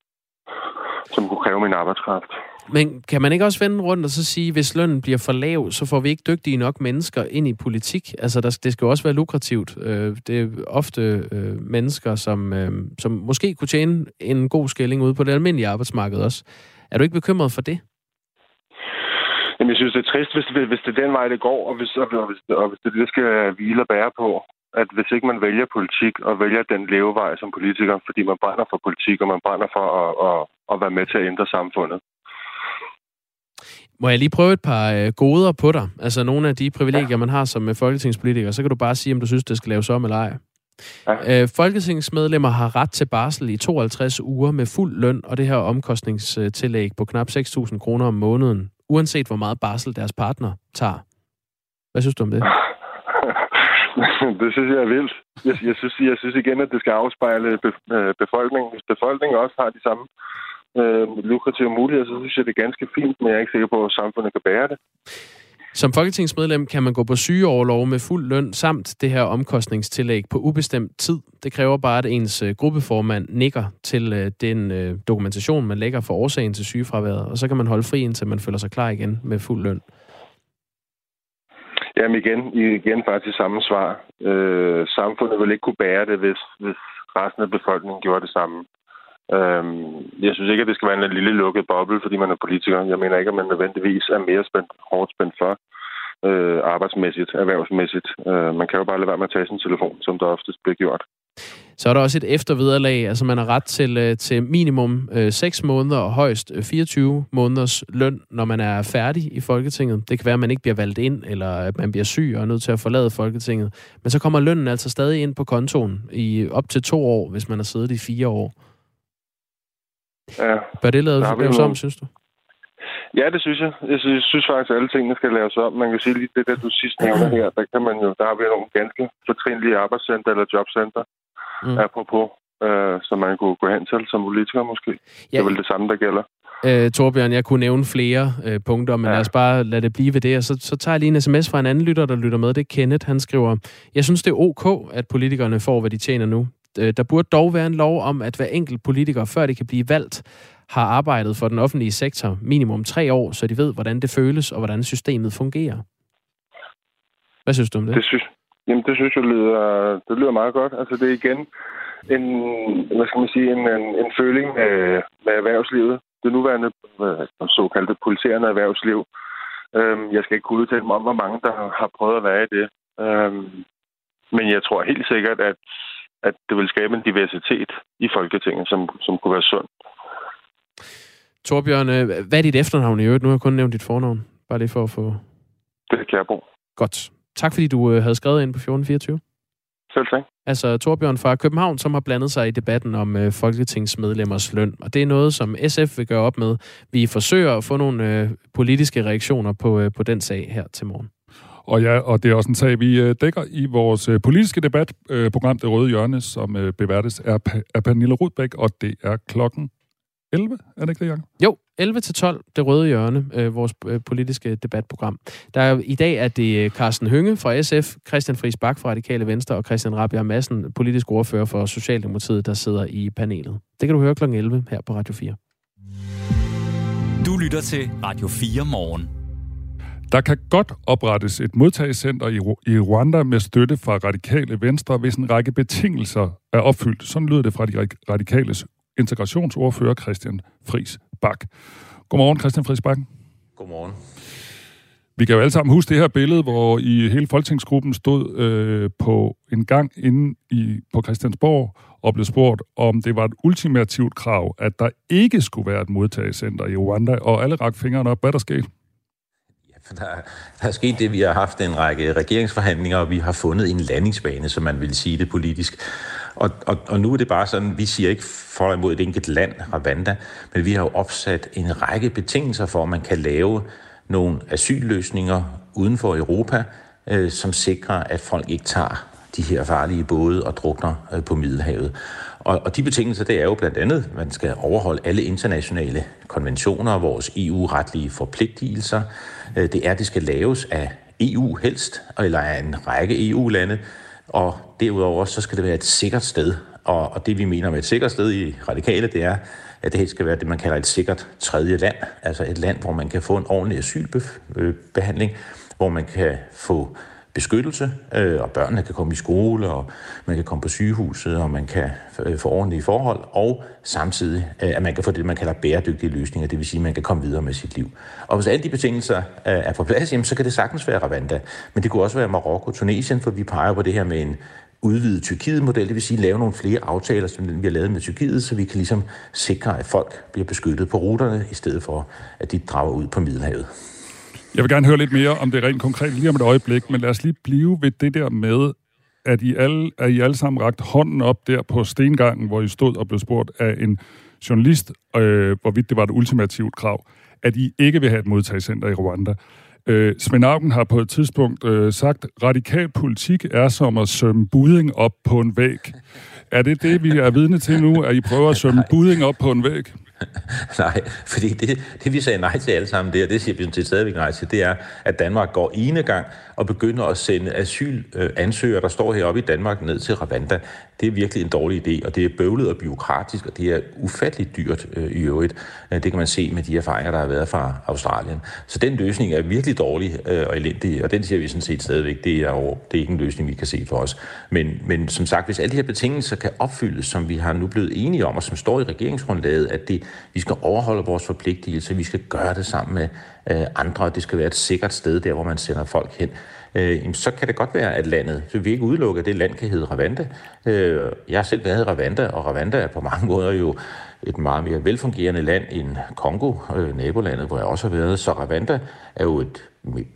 som kunne kræve min arbejdskraft. Men kan man ikke også vende rundt og så sige, hvis lønnen bliver for lav, så får vi ikke dygtige nok mennesker ind i politik? Altså, der, det skal jo også være lukrativt. Øh, det er ofte øh, mennesker, som, som måske kunne tjene en god skilling ude på det almindelige arbejdsmarked også. Er du ikke bekymret for det? Jamen, jeg synes, det er trist, hvis det, hvis det er den vej, det går, og hvis, og hvis, og hvis det, det skal hvile og bære på at hvis ikke man vælger politik og vælger den levevej som politiker, fordi man brænder for politik, og man brænder for at, at, at være med til at ændre samfundet. Må jeg lige prøve et par øh, goder på dig? Altså nogle af de privilegier, ja. man har som øh, folketingspolitiker. Så kan du bare sige, om du synes, det skal laves om eller ej. Ja. Øh, folketingsmedlemmer har ret til barsel i 52 uger med fuld løn, og det her omkostningstillæg på knap 6.000 kroner om måneden, uanset hvor meget barsel deres partner tager. Hvad synes du om det? det synes jeg er vildt. Jeg, jeg, synes, jeg synes igen, at det skal afspejle øh, befolkningen. Hvis befolkningen også har de samme øh, lukrative muligheder, så synes jeg, det er ganske fint, men jeg er ikke sikker på, at samfundet kan bære det. Som folketingsmedlem kan man gå på sygeoverlov med fuld løn samt det her omkostningstillæg på ubestemt tid. Det kræver bare, at ens øh, gruppeformand nikker til øh, den øh, dokumentation, man lægger for årsagen til sygefraværet, og så kan man holde fri, indtil man føler sig klar igen med fuld løn. Jamen igen, igen faktisk samme svar. Øh, samfundet vil ikke kunne bære det, hvis, hvis resten af befolkningen gjorde det samme. Øh, jeg synes ikke, at det skal være en lille lukket boble, fordi man er politiker. Jeg mener ikke, at man nødvendigvis er mere spændt, hårdt spændt for øh, arbejdsmæssigt, erhvervsmæssigt. Øh, man kan jo bare lade være med at tage sin telefon, som der oftest bliver gjort. Så er der også et eftervederlag, altså man har ret til, øh, til minimum øh, 6 måneder og højst øh, 24 måneders løn, når man er færdig i Folketinget. Det kan være, at man ikke bliver valgt ind, eller at man bliver syg og er nødt til at forlade Folketinget. Men så kommer lønnen altså stadig ind på kontoen i op til to år, hvis man har siddet i fire år. Ja. Bør det laves, laves om, synes du? Ja, det synes jeg. Jeg synes, jeg synes faktisk, at alle tingene skal laves om. Man kan sige lige det, der du sidst nævner her, der kan man jo, der har vi nogle ganske fortrinlige arbejdscenter eller jobcenter, mm. apropos, øh, som man kunne gå hen til som politiker måske. Ja. Det er vel det samme, der gælder. Øh, Torbjørn, jeg kunne nævne flere øh, punkter, men ja. lad os bare lade det blive ved det. Og så, så tager jeg lige en sms fra en anden lytter, der lytter med. Det er Kenneth. Han skriver, jeg synes, det er ok, at politikerne får, hvad de tjener nu. Øh, der burde dog være en lov om, at hver enkelt politiker, før de kan blive valgt, har arbejdet for den offentlige sektor minimum tre år, så de ved, hvordan det føles og hvordan systemet fungerer. Hvad synes du om det? Det synes, jamen, det synes jeg lyder, det lyder meget godt. Altså, det er igen en, hvad skal man sige, en, en, en føling med, med erhvervslivet. Det nuværende såkaldte pulserende erhvervsliv. Øhm, jeg skal ikke kunne udtale mig om, hvor mange, der har prøvet at være i det. Øhm, men jeg tror helt sikkert, at, at det vil skabe en diversitet i Folketinget, som, som kunne være sund. Torbjørn, øh, hvad er dit efternavn i øvrigt? Nu har jeg kun nævnt dit fornavn. Bare lige for at få... Det er Kjærbo. Godt. Tak fordi du øh, havde skrevet ind på 1424. Selv tak. Altså Torbjørn fra København, som har blandet sig i debatten om øh, folketingsmedlemmers løn. Og det er noget, som SF vil gøre op med. Vi forsøger at få nogle øh, politiske reaktioner på, øh, på den sag her til morgen. Og ja, og det er også en sag, vi øh, dækker i vores øh, politiske debatprogram, Det Røde Hjørne, som øh, beværtes af, Pernille Rudbæk, og det er klokken 11, er det ikke det, Jacob? Jo, 11 til 12, Det Røde Hjørne, øh, vores øh, politiske debatprogram. Der er, I dag er det øh, Carsten Hønge fra SF, Christian Friis Bak fra Radikale Venstre og Christian Rabia Madsen, politisk ordfører for Socialdemokratiet, der sidder i panelet. Det kan du høre kl. 11 her på Radio 4. Du lytter til Radio 4 morgen. Der kan godt oprettes et modtagecenter i, Rwanda med støtte fra radikale venstre, hvis en række betingelser er opfyldt. Sådan lyder det fra de radikales integrationsordfører Christian Friis Bak. Godmorgen, Christian Friis Bak. Godmorgen. Vi kan jo alle sammen huske det her billede, hvor I hele folketingsgruppen stod øh, på en gang inde i, på Christiansborg og blev spurgt, om det var et ultimativt krav, at der ikke skulle være et modtagecenter i Rwanda, og alle rak fingrene op. Hvad er der sket? Der, der er sket det, vi har haft en række regeringsforhandlinger, og vi har fundet en landingsbane, som man vil sige det politisk. Og, og, og nu er det bare sådan, vi siger ikke for imod et enkelt land, Rwanda, men vi har jo opsat en række betingelser for, at man kan lave nogle asylløsninger uden for Europa, øh, som sikrer, at folk ikke tager de her farlige både og drukner øh, på Middelhavet. Og, og de betingelser, det er jo blandt andet, at man skal overholde alle internationale konventioner og vores EU-retlige forpligtelser. Øh, det er, at det skal laves af EU helst, eller af en række EU-lande. Og derudover, så skal det være et sikkert sted. Og, og det, vi mener med et sikkert sted i Radikale, det er, at det helt skal være det, man kalder et sikkert tredje land. Altså et land, hvor man kan få en ordentlig asylbehandling, øh, hvor man kan få beskyttelse, øh, og børnene kan komme i skole, og man kan komme på sygehuset, og man kan øh, få ordentlige forhold, og samtidig, øh, at man kan få det, man kalder bæredygtige løsninger, det vil sige, at man kan komme videre med sit liv. Og hvis alle de betingelser øh, er på plads, jamen, så kan det sagtens være Rwanda, men det kunne også være Marokko, Tunesien, for vi peger på det her med en udvidet Tyrkiet-model, det vil sige lave nogle flere aftaler, som den, vi har lavet med Tyrkiet, så vi kan ligesom sikre, at folk bliver beskyttet på ruterne, i stedet for, at de drager ud på Middelhavet. Jeg vil gerne høre lidt mere om det rent konkret lige om et øjeblik, men lad os lige blive ved det der med, at I alle, at I alle sammen rakt hånden op der på stengangen, hvor I stod og blev spurgt af en journalist, øh, hvorvidt det var et ultimativt krav, at I ikke vil have et modtagscenter i Rwanda. Øh, Svend Augen har på et tidspunkt øh, sagt, radikal politik er som at sømme budding op på en væg. Er det det, vi er vidne til nu, at I prøver at sømme budding op på en væg? Nej, fordi det, det vi sagde nej til alle sammen, det, og det siger vi sådan set stadigvæk nej til, det er, at Danmark går ene gang og begynder at sende asylansøgere, der står heroppe i Danmark, ned til Rwanda. Det er virkelig en dårlig idé, og det er bøvlet og byråkratisk, og det er ufatteligt dyrt øh, i øvrigt. Øh, det kan man se med de erfaringer, der har været fra Australien. Så den løsning er virkelig dårlig øh, og elendig, og den siger vi sådan set stadigvæk, det er, jo, det er ikke en løsning, vi kan se for os. Men, men som sagt, hvis alle de her betingelser kan opfyldes, som vi har nu blevet enige om, og som står i regeringsgrundlaget, at det vi skal overholde vores forpligtelser, vi skal gøre det sammen med øh, andre, og det skal være et sikkert sted der, hvor man sender folk hen øh, så kan det godt være, at landet, så vi ikke udelukker, at det land kan hedde Ravanda. Øh, jeg har selv været i Ravanda, og Ravanda er på mange måder jo et meget mere velfungerende land end Kongo, øh, nabolandet, hvor jeg også har været. Så Ravanda er jo et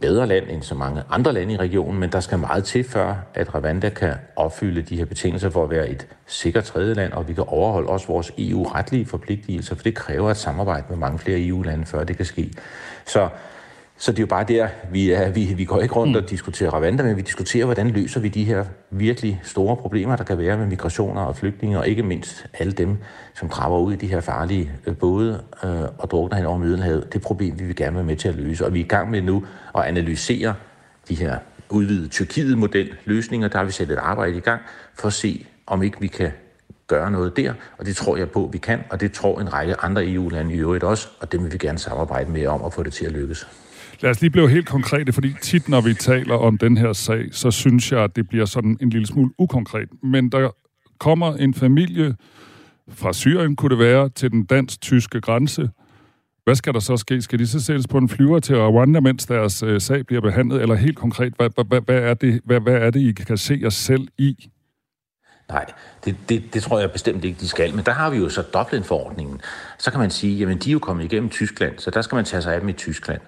bedre land end så mange andre lande i regionen, men der skal meget til, før at Rwanda kan opfylde de her betingelser for at være et sikkert tredje land, og vi kan overholde også vores EU-retlige forpligtelser, for det kræver et samarbejde med mange flere EU-lande, før det kan ske. Så så det er jo bare der, vi er. Vi, vi går ikke rundt og diskuterer Rwanda, men vi diskuterer, hvordan løser vi de her virkelig store problemer, der kan være med migrationer og flygtninge, og ikke mindst alle dem, som drager ud i de her farlige øh, både øh, og drukner hen over Middelhavet. Det problem, vi vil gerne være med til at løse. Og vi er i gang med nu at analysere de her udvidede Tyrkiet-model løsninger. Der har vi sat et arbejde i gang for at se, om ikke vi kan gøre noget der, og det tror jeg på, vi kan, og det tror en række andre EU-lande i øvrigt også, og dem vil vi gerne samarbejde med om at få det til at lykkes. Lad os lige blive helt konkrete, fordi tit, når vi taler om den her sag, så synes jeg, at det bliver sådan en lille smule ukonkret. Men der kommer en familie fra Syrien, kunne det være, til den dansk-tyske grænse. Hvad skal der så ske? Skal de så sættes på en flyver til Rwanda, mens deres øh, sag bliver behandlet? Eller helt konkret, hvad, hvad, hvad, er det, hvad, hvad er det, I kan se jer selv i? Nej, det, det, det tror jeg bestemt ikke, de skal. Men der har vi jo så Dublin-forordningen. Så kan man sige, jamen de er jo kommet igennem Tyskland, så der skal man tage sig af dem i Tyskland.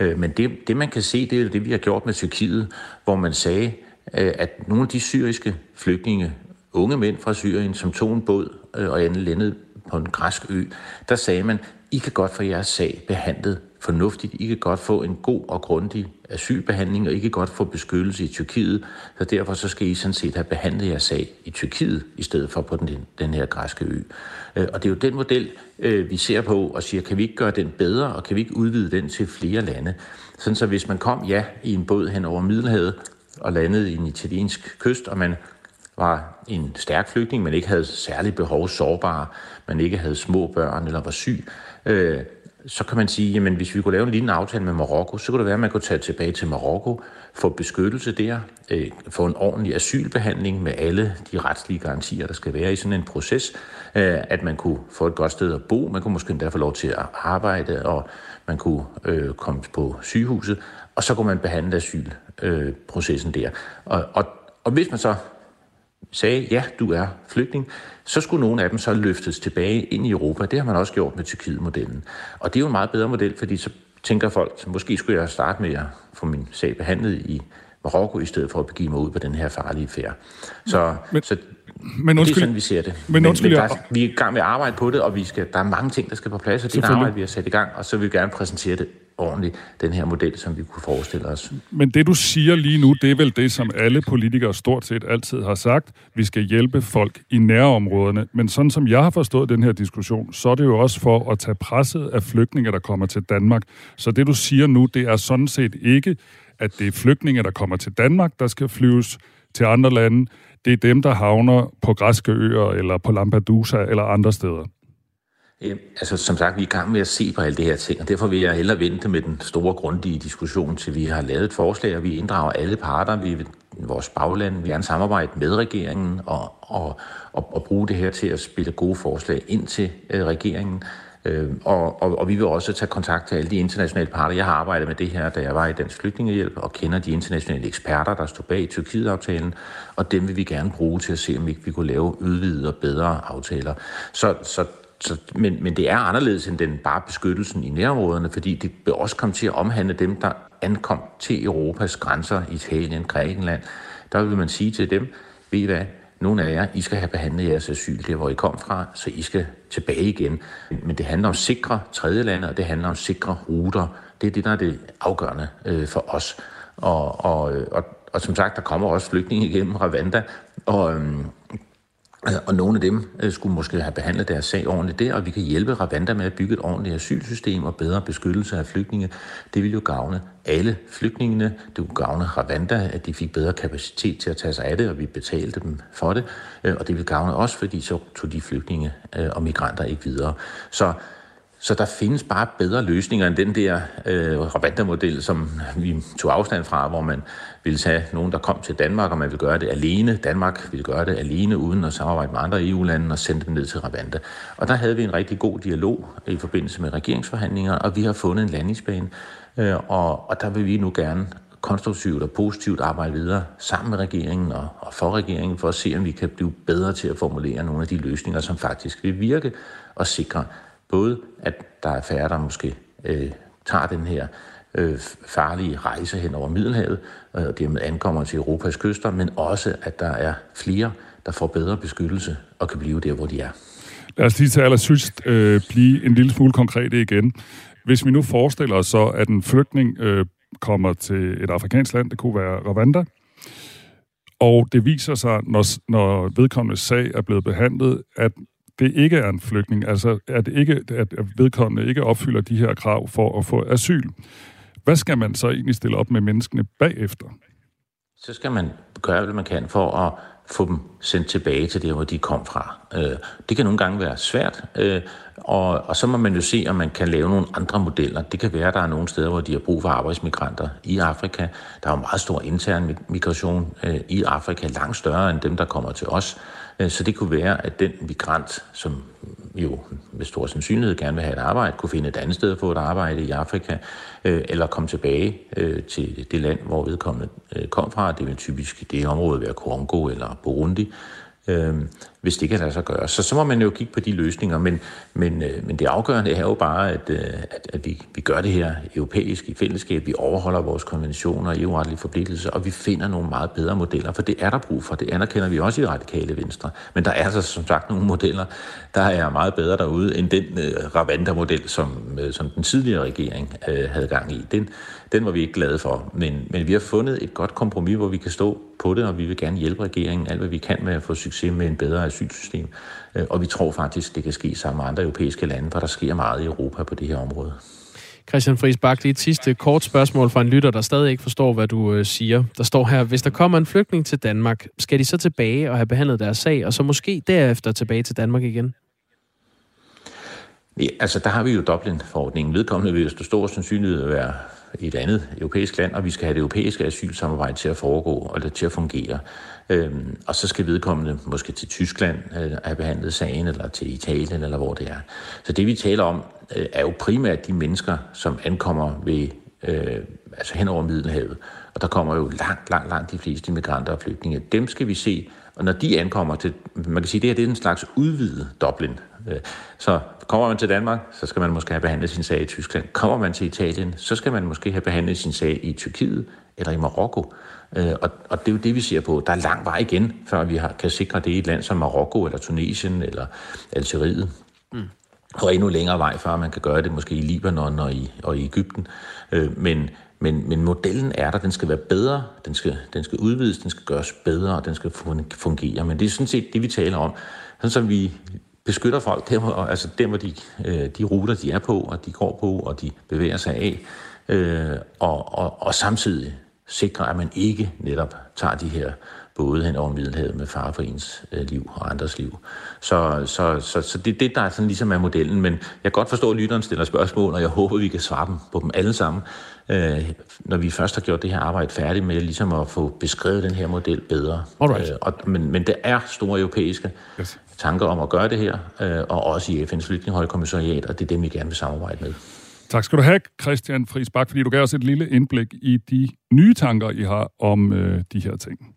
Øh, men det, det man kan se, det er det, vi har gjort med Tyrkiet, hvor man sagde, øh, at nogle af de syriske flygtninge, unge mænd fra Syrien, som tog en båd øh, og endelig landede på en græsk ø, der sagde man, I kan godt få jeres sag behandlet fornuftigt. I kan godt få en god og grundig asylbehandling, og I kan godt få beskyttelse i Tyrkiet. Så derfor så skal I sådan set have behandlet jeres sag i Tyrkiet, i stedet for på den, den her græske ø. Øh, og det er jo den model, øh, vi ser på og siger, kan vi ikke gøre den bedre, og kan vi ikke udvide den til flere lande? Sådan så hvis man kom, ja, i en båd hen over Middelhavet, og landede i en italiensk kyst, og man var en stærk flygtning, men ikke havde særlig behov, sårbare, man ikke havde små børn eller var syg, øh, så kan man sige, jamen hvis vi kunne lave en lignende aftale med Marokko, så kunne det være, at man kunne tage tilbage til Marokko, få beskyttelse der, øh, få en ordentlig asylbehandling med alle de retslige garantier, der skal være i sådan en proces, øh, at man kunne få et godt sted at bo, man kunne måske endda få lov til at arbejde, og man kunne øh, komme på sygehuset, og så kunne man behandle asylprocessen der. Og, og, og hvis man så sagde, ja, du er flygtning, så skulle nogle af dem så løftes tilbage ind i Europa. Det har man også gjort med Tyrkiet-modellen. Og det er jo en meget bedre model, fordi så tænker folk, måske skulle jeg starte med at få min sag behandlet i Marokko, i stedet for at begive mig ud på den her farlige færd. Så, men, så men undskyld, det er sådan, vi ser det. Men, men, undskyld, men der, vi er i gang med at arbejde på det, og vi skal, der er mange ting, der skal på plads, og det er arbejde, vi har sat i gang, og så vil vi gerne præsentere det ordentligt, den her model, som vi kunne forestille os. Men det, du siger lige nu, det er vel det, som alle politikere stort set altid har sagt. Vi skal hjælpe folk i nærområderne. Men sådan som jeg har forstået den her diskussion, så er det jo også for at tage presset af flygtninge, der kommer til Danmark. Så det, du siger nu, det er sådan set ikke, at det er flygtninge, der kommer til Danmark, der skal flyves til andre lande. Det er dem, der havner på græske øer, eller på Lampedusa, eller andre steder. Øh, altså, som sagt, vi er i gang med at se på alle det her ting, og derfor vil jeg hellere vente med den store, grundige diskussion, til vi har lavet et forslag, og vi inddrager alle parter. Vi vil vores bagland vil gerne samarbejde med regeringen og, og, og, og bruge det her til at spille gode forslag ind til øh, regeringen. Øh, og, og, og vi vil også tage kontakt til alle de internationale parter. Jeg har arbejdet med det her, da jeg var i Dansk Flygtningehjælp, og kender de internationale eksperter, der står bag Tyrkiet-aftalen, og dem vil vi gerne bruge til at se, om ikke vi kunne lave udvidede og bedre aftaler. Så, så så, men, men det er anderledes end den bare beskyttelsen i nærområderne, fordi det vil også komme til at omhandle dem, der ankom til Europas grænser, Italien, Grækenland. Der vil man sige til dem, ved I hvad, nogle af jer, I skal have behandlet jeres asyl der, hvor I kom fra, så I skal tilbage igen. Men det handler om sikre tredjelande, og det handler om sikre ruter. Det er det, der er det afgørende øh, for os. Og, og, øh, og, og som sagt, der kommer også flygtninge igennem Rwanda, og, øhm, og nogle af dem øh, skulle måske have behandlet deres sag ordentligt der, og vi kan hjælpe Rwanda med at bygge et ordentligt asylsystem og bedre beskyttelse af flygtninge. Det vil jo gavne alle flygtningene. Det vil gavne Rwanda, at de fik bedre kapacitet til at tage sig af det, og vi betalte dem for det. Øh, og det vil gavne os, fordi så tog de flygtninge øh, og migranter ikke videre. Så så der findes bare bedre løsninger end den der øh, Rwanda-model, som vi tog afstand fra, hvor man ville tage nogen, der kom til Danmark, og man ville gøre det alene. Danmark ville gøre det alene, uden at samarbejde med andre EU-lande og sende dem ned til Rwanda. Og der havde vi en rigtig god dialog i forbindelse med regeringsforhandlinger, og vi har fundet en landingsbane, øh, og, og der vil vi nu gerne konstruktivt og positivt arbejde videre sammen med regeringen og, og for regeringen, for at se, om vi kan blive bedre til at formulere nogle af de løsninger, som faktisk vil virke og sikre både, at der er færre, der måske øh, tager den her øh, farlige rejse hen over Middelhavet, øh, og dermed ankommer til Europas kyster, men også, at der er flere, der får bedre beskyttelse og kan blive der, hvor de er. Lad os lige til allersidst øh, blive en lille smule konkrete igen. Hvis vi nu forestiller os så, at en flygtning øh, kommer til et afrikansk land, det kunne være Rwanda, og det viser sig, når, når vedkommende sag er blevet behandlet, at det ikke er en flygtning, altså at, ikke, at vedkommende ikke opfylder de her krav for at få asyl. Hvad skal man så egentlig stille op med menneskene bagefter? Så skal man gøre, hvad man kan for at få dem sendt tilbage til der, hvor de kom fra. Øh, det kan nogle gange være svært, øh, og, og så må man jo se, om man kan lave nogle andre modeller. Det kan være, at der er nogle steder, hvor de har brug for arbejdsmigranter i Afrika. Der er jo meget stor intern migration øh, i Afrika, langt større end dem, der kommer til os. Øh, så det kunne være, at den migrant, som jo med stor sandsynlighed gerne vil have et arbejde, kunne finde et andet sted at få et arbejde i Afrika, øh, eller komme tilbage øh, til det land, hvor vedkommende kom fra. Det vil typisk det område være Kongo eller Burundi hvis det kan lade sig gøre. Så så må man jo kigge på de løsninger, men, men, øh, men det afgørende er jo bare, at, øh, at, at vi, vi gør det her europæisk i fællesskab, vi overholder vores konventioner og EU-retlige forpligtelser, og vi finder nogle meget bedre modeller, for det er der brug for. Det anerkender vi også i radikale venstre. Men der er altså som sagt nogle modeller, der er meget bedre derude, end den øh, Ravanda-model, som, øh, som den tidligere regering øh, havde gang i. Den, den var vi ikke glade for, men, men vi har fundet et godt kompromis, hvor vi kan stå på det, og vi vil gerne hjælpe regeringen alt, hvad vi kan med at få succes med en bedre asylsystem. Øh, og vi tror faktisk, det kan ske sammen med andre europæiske lande, for der sker meget i Europa på det her område. Christian Friis Bak, lige et sidste kort spørgsmål fra en lytter, der stadig ikke forstår, hvad du øh, siger. Der står her, hvis der kommer en flygtning til Danmark, skal de så tilbage og have behandlet deres sag, og så måske derefter tilbage til Danmark igen? Ja, altså der har vi jo Dublin-forordningen. Vedkommende vil jo stå stor sandsynlighed at være et andet europæisk land, og vi skal have det europæiske asylsamarbejde til at foregå og til at fungere. Øhm, og så skal vedkommende måske til Tyskland øh, have behandlet sagen, eller til Italien, eller hvor det er. Så det vi taler om, øh, er jo primært de mennesker, som ankommer ved, øh, altså hen over Middelhavet. Og der kommer jo langt, langt, langt de fleste migranter og flygtninge. Dem skal vi se, og når de ankommer til, man kan sige, det her det er en slags udvidet Dublin. Øh, så kommer man til Danmark, så skal man måske have behandlet sin sag i Tyskland. Kommer man til Italien, så skal man måske have behandlet sin sag i Tyrkiet eller i Marokko. Øh, og, og det er jo det, vi ser på. Der er lang vej igen, før vi har, kan sikre det i et land som Marokko eller Tunesien eller Algeriet. Mm. Og endnu længere vej, før man kan gøre det måske i Libanon og i, og i Ægypten. Øh, men, men, men modellen er der, den skal være bedre, den skal, den skal udvides, den skal gøres bedre, og den skal fungere. Men det er sådan set det, vi taler om. Sådan som vi beskytter folk, der hvor, altså der, hvor de, øh, de ruter, de er på, og de går på, og de bevæger sig af, øh, og, og, og samtidig sikre, at man ikke netop tager de her både hen over Middelhavet med far for ens øh, liv og andres liv. Så, så, så, så det er det, der er sådan ligesom er modellen. Men jeg kan godt forstå, at lytteren stiller spørgsmål, og jeg håber, vi kan svare dem på dem alle sammen, øh, når vi først har gjort det her arbejde færdigt med ligesom at få beskrevet den her model bedre. Alright. Øh, og, men, men der er store europæiske yes tanker om at gøre det her, øh, og også i FN's flygtningehøjkommissariat, og det er dem, vi gerne vil samarbejde med. Tak skal du have, Christian Friis Bak, fordi du gav os et lille indblik i de nye tanker, I har om øh, de her ting.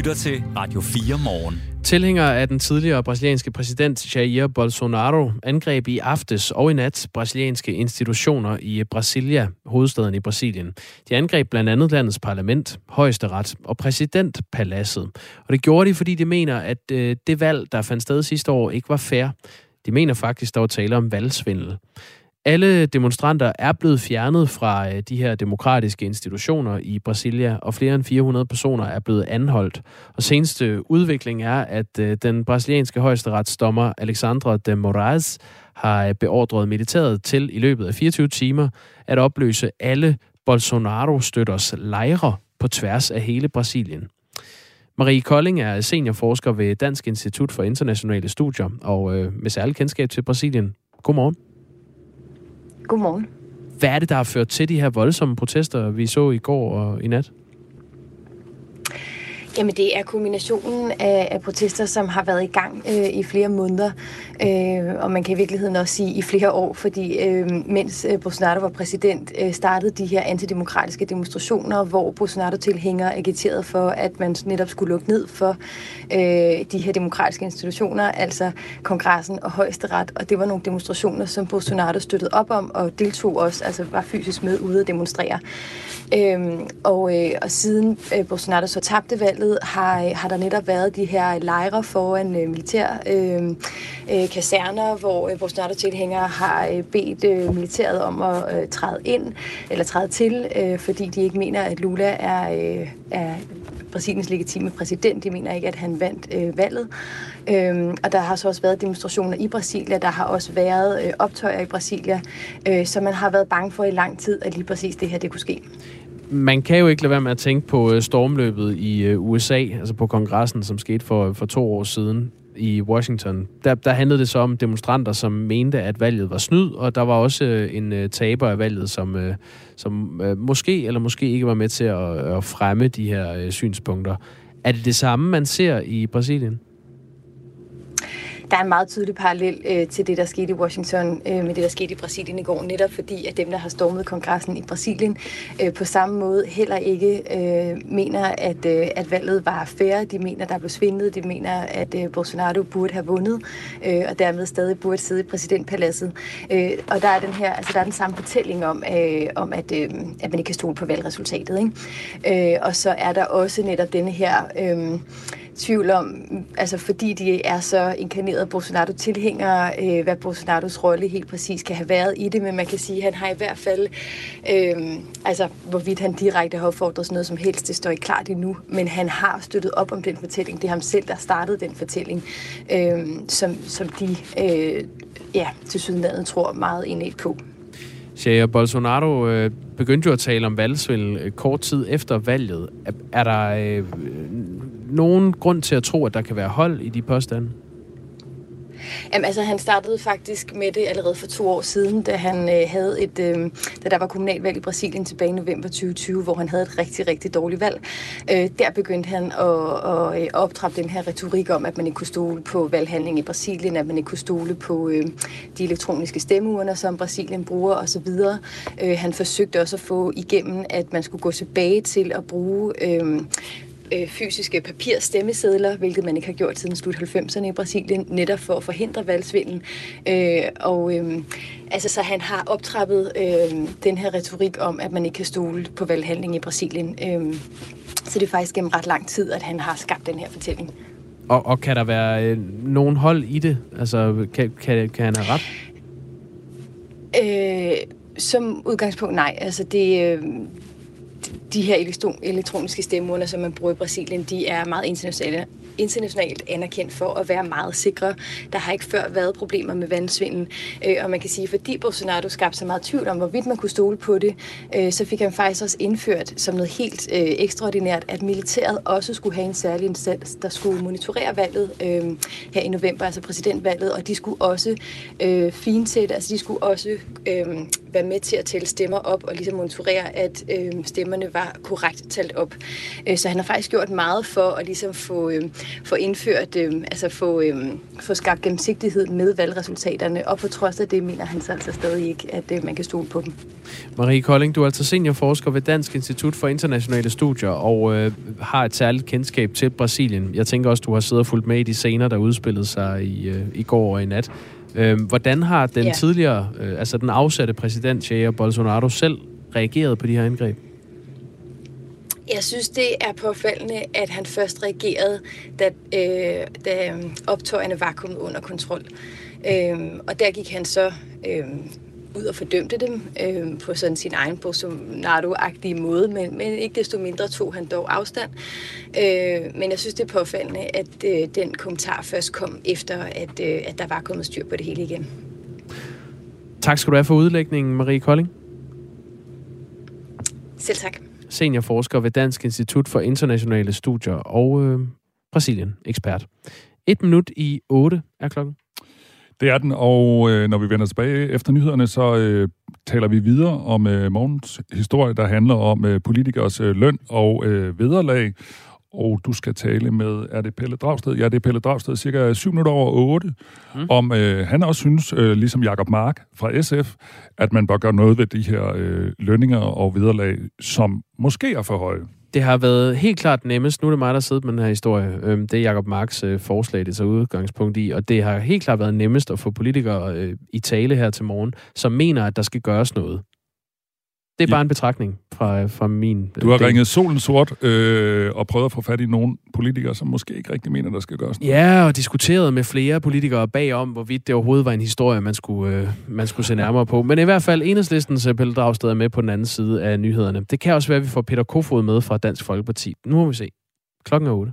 Lytter til Radio 4 morgen. Tilhængere af den tidligere brasilianske præsident Jair Bolsonaro angreb i aftes og i nat brasilianske institutioner i Brasilia, hovedstaden i Brasilien. De angreb blandt andet landets parlament, højesteret og præsidentpaladset. Og det gjorde de, fordi de mener, at øh, det valg, der fandt sted sidste år, ikke var fair. De mener faktisk, der var tale om valgsvindel. Alle demonstranter er blevet fjernet fra øh, de her demokratiske institutioner i Brasilia, og flere end 400 personer er blevet anholdt. Og seneste udvikling er, at øh, den brasilianske højesteretsdommer Alexandra de Moraes har øh, beordret militæret til i løbet af 24 timer at opløse alle Bolsonaro-støtters lejre på tværs af hele Brasilien. Marie Kolding er seniorforsker ved Dansk Institut for Internationale Studier, og med særlig kendskab til Brasilien. Godmorgen. Godmorgen. Hvad er det, der har ført til de her voldsomme protester, vi så i går og i nat? Jamen det er kombinationen af, af protester, som har været i gang øh, i flere måneder, øh, og man kan i virkeligheden også sige i flere år, fordi øh, mens øh, Bolsonaro var præsident, øh, startede de her antidemokratiske demonstrationer, hvor Bolsonaro-tilhængere agiterede for, at man netop skulle lukke ned for øh, de her demokratiske institutioner, altså kongressen og højesteret, og det var nogle demonstrationer, som Bolsonaro støttede op om og deltog også, altså var fysisk med ude at demonstrere. Øh, og, øh, og siden øh, Bolsonaro så tabte valget, har, øh, har der netop været de her lejre foran øh, militær øh, øh, kaserner, hvor øh, NATO-tilhængere har øh, bedt øh, militæret om at øh, træde ind, eller træde til, øh, fordi de ikke mener, at Lula er, øh, er Brasiliens legitime præsident. De mener ikke, at han vandt øh, valget. Øhm, og der har så også været demonstrationer i Brasilia. Der har også været øh, optøjer i Brasilia. Øh, så man har været bange for i lang tid, at lige præcis det her det kunne ske. Man kan jo ikke lade være med at tænke på øh, stormløbet i øh, USA, altså på kongressen, som skete for, for to år siden i Washington. Der, der handlede det så om demonstranter, som mente, at valget var snyd, og der var også øh, en øh, taber af valget, som, øh, som øh, måske eller måske ikke var med til at, at fremme de her synspunkter. Er det det samme, man ser i Brasilien? Der er en meget tydelig parallel øh, til det, der skete i Washington øh, med det, der skete i Brasilien i går, netop fordi, at dem, der har stormet kongressen i Brasilien, øh, på samme måde heller ikke øh, mener, at, øh, at valget var fair. De mener, der blev svindlet. De mener, at øh, Bolsonaro burde have vundet, øh, og dermed stadig burde sidde i præsidentpaladset. Øh, og der er den her, altså der er den samme fortælling om, øh, om at, øh, at man ikke kan stole på valgresultatet. Ikke? Øh, og så er der også netop denne her... Øh, tvivl om, altså fordi de er så inkarnerede Bolsonaro-tilhængere, øh, hvad Bolsonaros rolle helt præcis kan have været i det, men man kan sige, at han har i hvert fald, øh, altså hvorvidt han direkte har opfordret sådan noget som helst, det står ikke klart endnu, men han har støttet op om den fortælling. Det er ham selv, der startede den fortælling, øh, som, som de øh, ja, til sydenlandet tror meget indad på. Jair Bolsonaro øh, begyndte jo at tale om valgsvindel øh, kort tid efter valget. Er, er der øh, nogen grund til at tro, at der kan være hold i de påstande? Jamen, altså, han startede faktisk med det allerede for to år siden, da han øh, havde et, øh, da der var kommunalvalg i Brasilien tilbage i november 2020, hvor han havde et rigtig, rigtig dårligt valg. Øh, der begyndte han at, at, at optrappe den her retorik om, at man ikke kunne stole på valghandling i Brasilien, at man ikke kunne stole på øh, de elektroniske stemmeurner, som Brasilien bruger osv. Øh, han forsøgte også at få igennem, at man skulle gå tilbage til at bruge øh, øh, fysiske papirstemmesedler, hvilket man ikke har gjort siden slut 90'erne i Brasilien, netop for at forhindre valgsvindel. Øh, og øh, altså, så han har optrappet øh, den her retorik om, at man ikke kan stole på valghandling i Brasilien. Øh, så det er faktisk gennem ret lang tid, at han har skabt den her fortælling. Og, og kan der være øh, nogen hold i det? Altså, kan, kan, kan han have ret? Øh, som udgangspunkt nej. Altså, det, øh, de her elektroniske stemmeurner, som man bruger i Brasilien, de er meget internationale internationalt anerkendt for at være meget sikre. Der har ikke før været problemer med vandsvinden, øh, og man kan sige, fordi Bolsonaro skabte så meget tvivl om, hvorvidt man kunne stole på det, øh, så fik han faktisk også indført som noget helt øh, ekstraordinært, at militæret også skulle have en særlig instans, der skulle monitorere valget øh, her i november, altså præsidentvalget, og de skulle også øh, finsætte, altså de skulle også øh, være med til at tælle stemmer op og ligesom monitorere, at øh, stemmerne var korrekt talt op. Øh, så han har faktisk gjort meget for at ligesom få, øh, få indført, øh, altså få, øh, få skabt gennemsigtighed med valgresultaterne, og på trods af det mener han så altså stadig ikke, at øh, man kan stole på dem. Marie Kolding, du er altså seniorforsker ved Dansk Institut for Internationale Studier og øh, har et særligt kendskab til Brasilien. Jeg tænker også, du har siddet og fulgt med i de scener, der udspillede sig i, øh, i går og i nat. Øh, hvordan har den ja. tidligere, øh, altså den afsatte præsident Jair Bolsonaro selv reageret på de her angreb? Jeg synes, det er påfaldende, at han først reagerede, da, øh, da optøjerne var kommet under kontrol. Øh, og der gik han så øh, ud og fordømte dem øh, på sådan sin egen Bolsonaro-agtige måde, men, men ikke desto mindre tog han dog afstand. Øh, men jeg synes, det er påfaldende, at øh, den kommentar først kom efter, at, øh, at der var kommet styr på det hele igen. Tak skal du have for udlægningen, Marie Kolding. Selv tak. Seniorforsker ved Dansk Institut for Internationale Studier og øh, Brasilien-ekspert. Et minut i 8 er klokken. Det er den, og øh, når vi vender tilbage efter nyhederne, så øh, taler vi videre om øh, morgens historie, der handler om øh, politikers øh, løn og øh, vederlag. Og du skal tale med, er det Pelle Dragsted? Ja, det er Pelle Dragsted, cirka 7 minutter over 8, mm. om øh, han også synes, øh, ligesom Jakob Mark fra SF, at man bør gøre noget ved de her øh, lønninger og vederlag, som måske er for høje. Det har været helt klart nemmest. Nu er det mig, der sidder med den her historie. Øhm, det er Jacob Marks øh, forslag, det tager udgangspunkt i. Og det har helt klart været nemmest at få politikere øh, i tale her til morgen, som mener, at der skal gøres noget. Det er bare en betragtning fra, fra min... Du har del. ringet solen sort øh, og prøvet at få fat i nogle politikere, som måske ikke rigtig mener, der skal gøres noget. Ja, og diskuteret med flere politikere bagom, hvorvidt det overhovedet var en historie, man skulle, øh, man skulle se nærmere på. Men i hvert fald, enhedslistens Pelle Dragsted er med på den anden side af nyhederne. Det kan også være, at vi får Peter Kofod med fra Dansk Folkeparti. Nu må vi se. Klokken er 8.